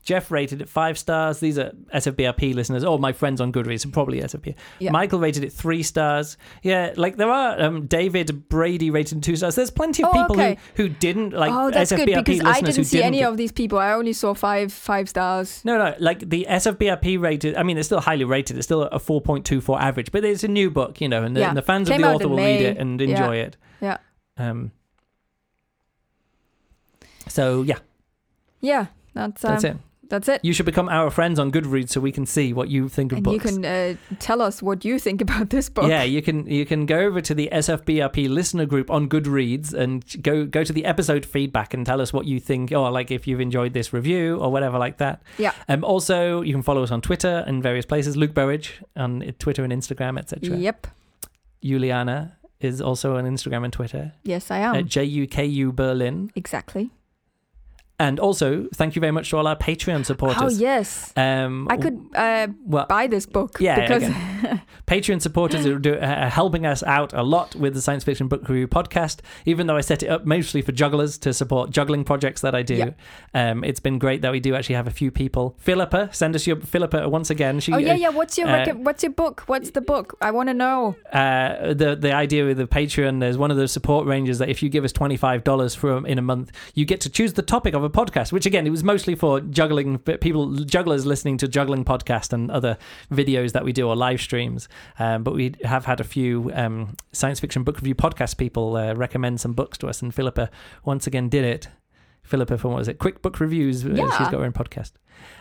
Jeff rated it five stars. These are SFBRP listeners, or my friends on Goodreads, and probably SFB. Yeah. Michael rated it three stars. Yeah, like there are um, David Brady rated two stars. There's plenty of Oh, people okay. who, who didn't like oh, that's good because listeners I didn't see didn't any get- of these people. I only saw five five stars. No, no, like the SFBRP rated. I mean, it's still highly rated. It's still a 4.24 average, but it's a new book, you know, and the, Yeah. and the fans Came of the author will read it and Yeah. enjoy it. Yeah. Um. So yeah, Yeah, that's um, that's it. That's it. You should become our friends on Goodreads so we can see what you think of and books. you can uh, tell us what you think about this book. Yeah, you can you can go over to the SFBRP listener group on Goodreads and go go to the episode feedback and tell us what you think, or like if you've enjoyed this review or whatever like that. Yeah. Um. Also, you can follow us on Twitter and various places. Luke Burrage on Twitter and Instagram, etc. Yep. Juliana is also on Instagram and Twitter Yes, I am. at JUKU Berlin. exactly. And also, thank you very much to all our Patreon supporters. Oh yes, Um, I could uh, well, buy this book Yeah, because Patreon supporters are, do, are helping us out a lot with the Science Fiction Book Review podcast. Even though I set it up mostly for jugglers to support juggling projects that I do, Yeah. um, it's been great that we do actually have a few people. Philippa, send us your Philippa once again. She, oh yeah, yeah. What's your uh, rec- what's your book? What's the book? I want to know. uh, the the idea with the Patreon, there's one of those support ranges that if you give us twenty five dollars for in a month, you get to choose the topic of a podcast. Which again, it was mostly for juggling people jugglers listening to juggling podcast and other videos that we do or live streams. Um, but we have had a few um, science fiction book review podcast people uh, recommend some books to us, and Philippa once again did it. Philippa from what was it? Quick Book Reviews. uh, Yeah. She's got her own podcast.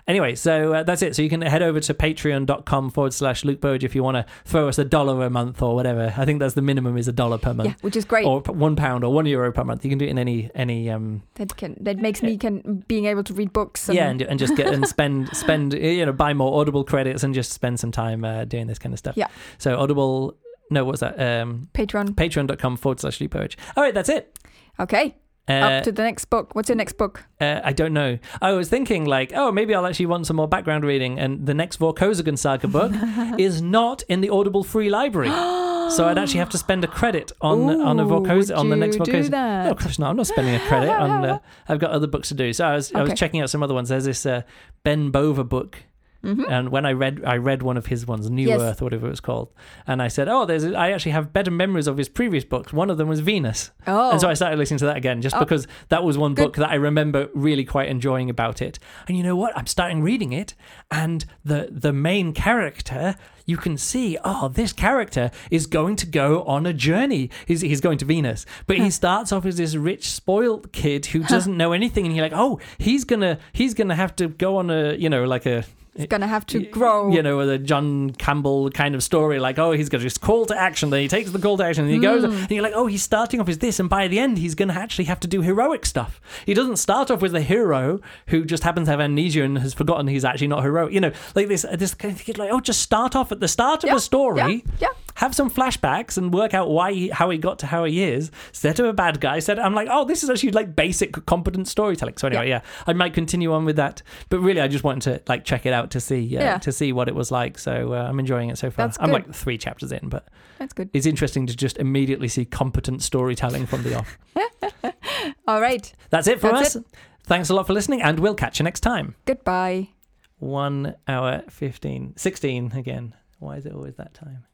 Anyway, so uh, that's it. So you can head over to patreon.com forward slash Luke Burrage if you want to throw us a dollar a month or whatever. I think that's the minimum is a dollar per month. Yeah, which is great. Or one pound or one euro per month. You can do it in any any um that can that makes me can being able to read books. And, yeah and, and just get and spend spend you know buy more Audible credits and just spend some time uh, doing this kind of stuff. Yeah. So Audible no what's that um Patreon. patreon.com forward slash Luke Burrage. All right, that's it. Okay, Uh, up to the next book. What's your next book? Uh, I don't know. I was thinking like, oh, maybe I'll actually want some more background reading, and the next Vorkosigan saga book is not in the Audible free library, so I'd actually have to spend a credit on on a Ooh, Vorkoz on the next do No, of course not. I'm not spending a credit on. Uh, I've got other books to do. So I was I was checking out some other ones. There's this uh, Ben Bova book. Mhm. And when I read, I read one of his ones, New Yes. Earth, or whatever it was called, and I said, "Oh, there's, I actually have better memories of his previous books. One of them was Venus, Oh, and so I started listening to that again, just Oh. because that was one Good. book that I remember really quite enjoying about it. And you know what? I'm starting reading it, and the the main character, you can see, oh, this character is going to go on a journey. He's he's going to Venus, but he starts off as this rich, spoiled kid who doesn't know anything, and you're like, oh, he's gonna he's gonna have to go on a you know like a it's gonna have to grow. You know, the John Campbell kind of story, like, oh, he's got this call to action, then he takes the call to action, and he goes, Mm. and you're like, oh, he's starting off as this, and by the end, he's going to actually have to do heroic stuff. He doesn't start off with a hero who just happens to have amnesia and has forgotten he's actually not heroic. You know, like this, this kind of thing, like, oh, just start off at the start of Yeah, a story. yeah, yeah. Have some flashbacks and work out why he, how he got to how he is. Set him a bad guy. Said I'm like, oh, this is actually like basic competent storytelling. So anyway, yeah, I might continue on with that. But really, I just wanted to like check it out to see uh, Yeah. to see what it was like. So uh, I'm enjoying it so far. I'm like three chapters in, but That's good. it's interesting to just immediately see competent storytelling from the off. All right. That's it for That's us. Thanks a lot for listening, and we'll catch you next time. Goodbye. One hour 15, 16 again. Why is it always that time?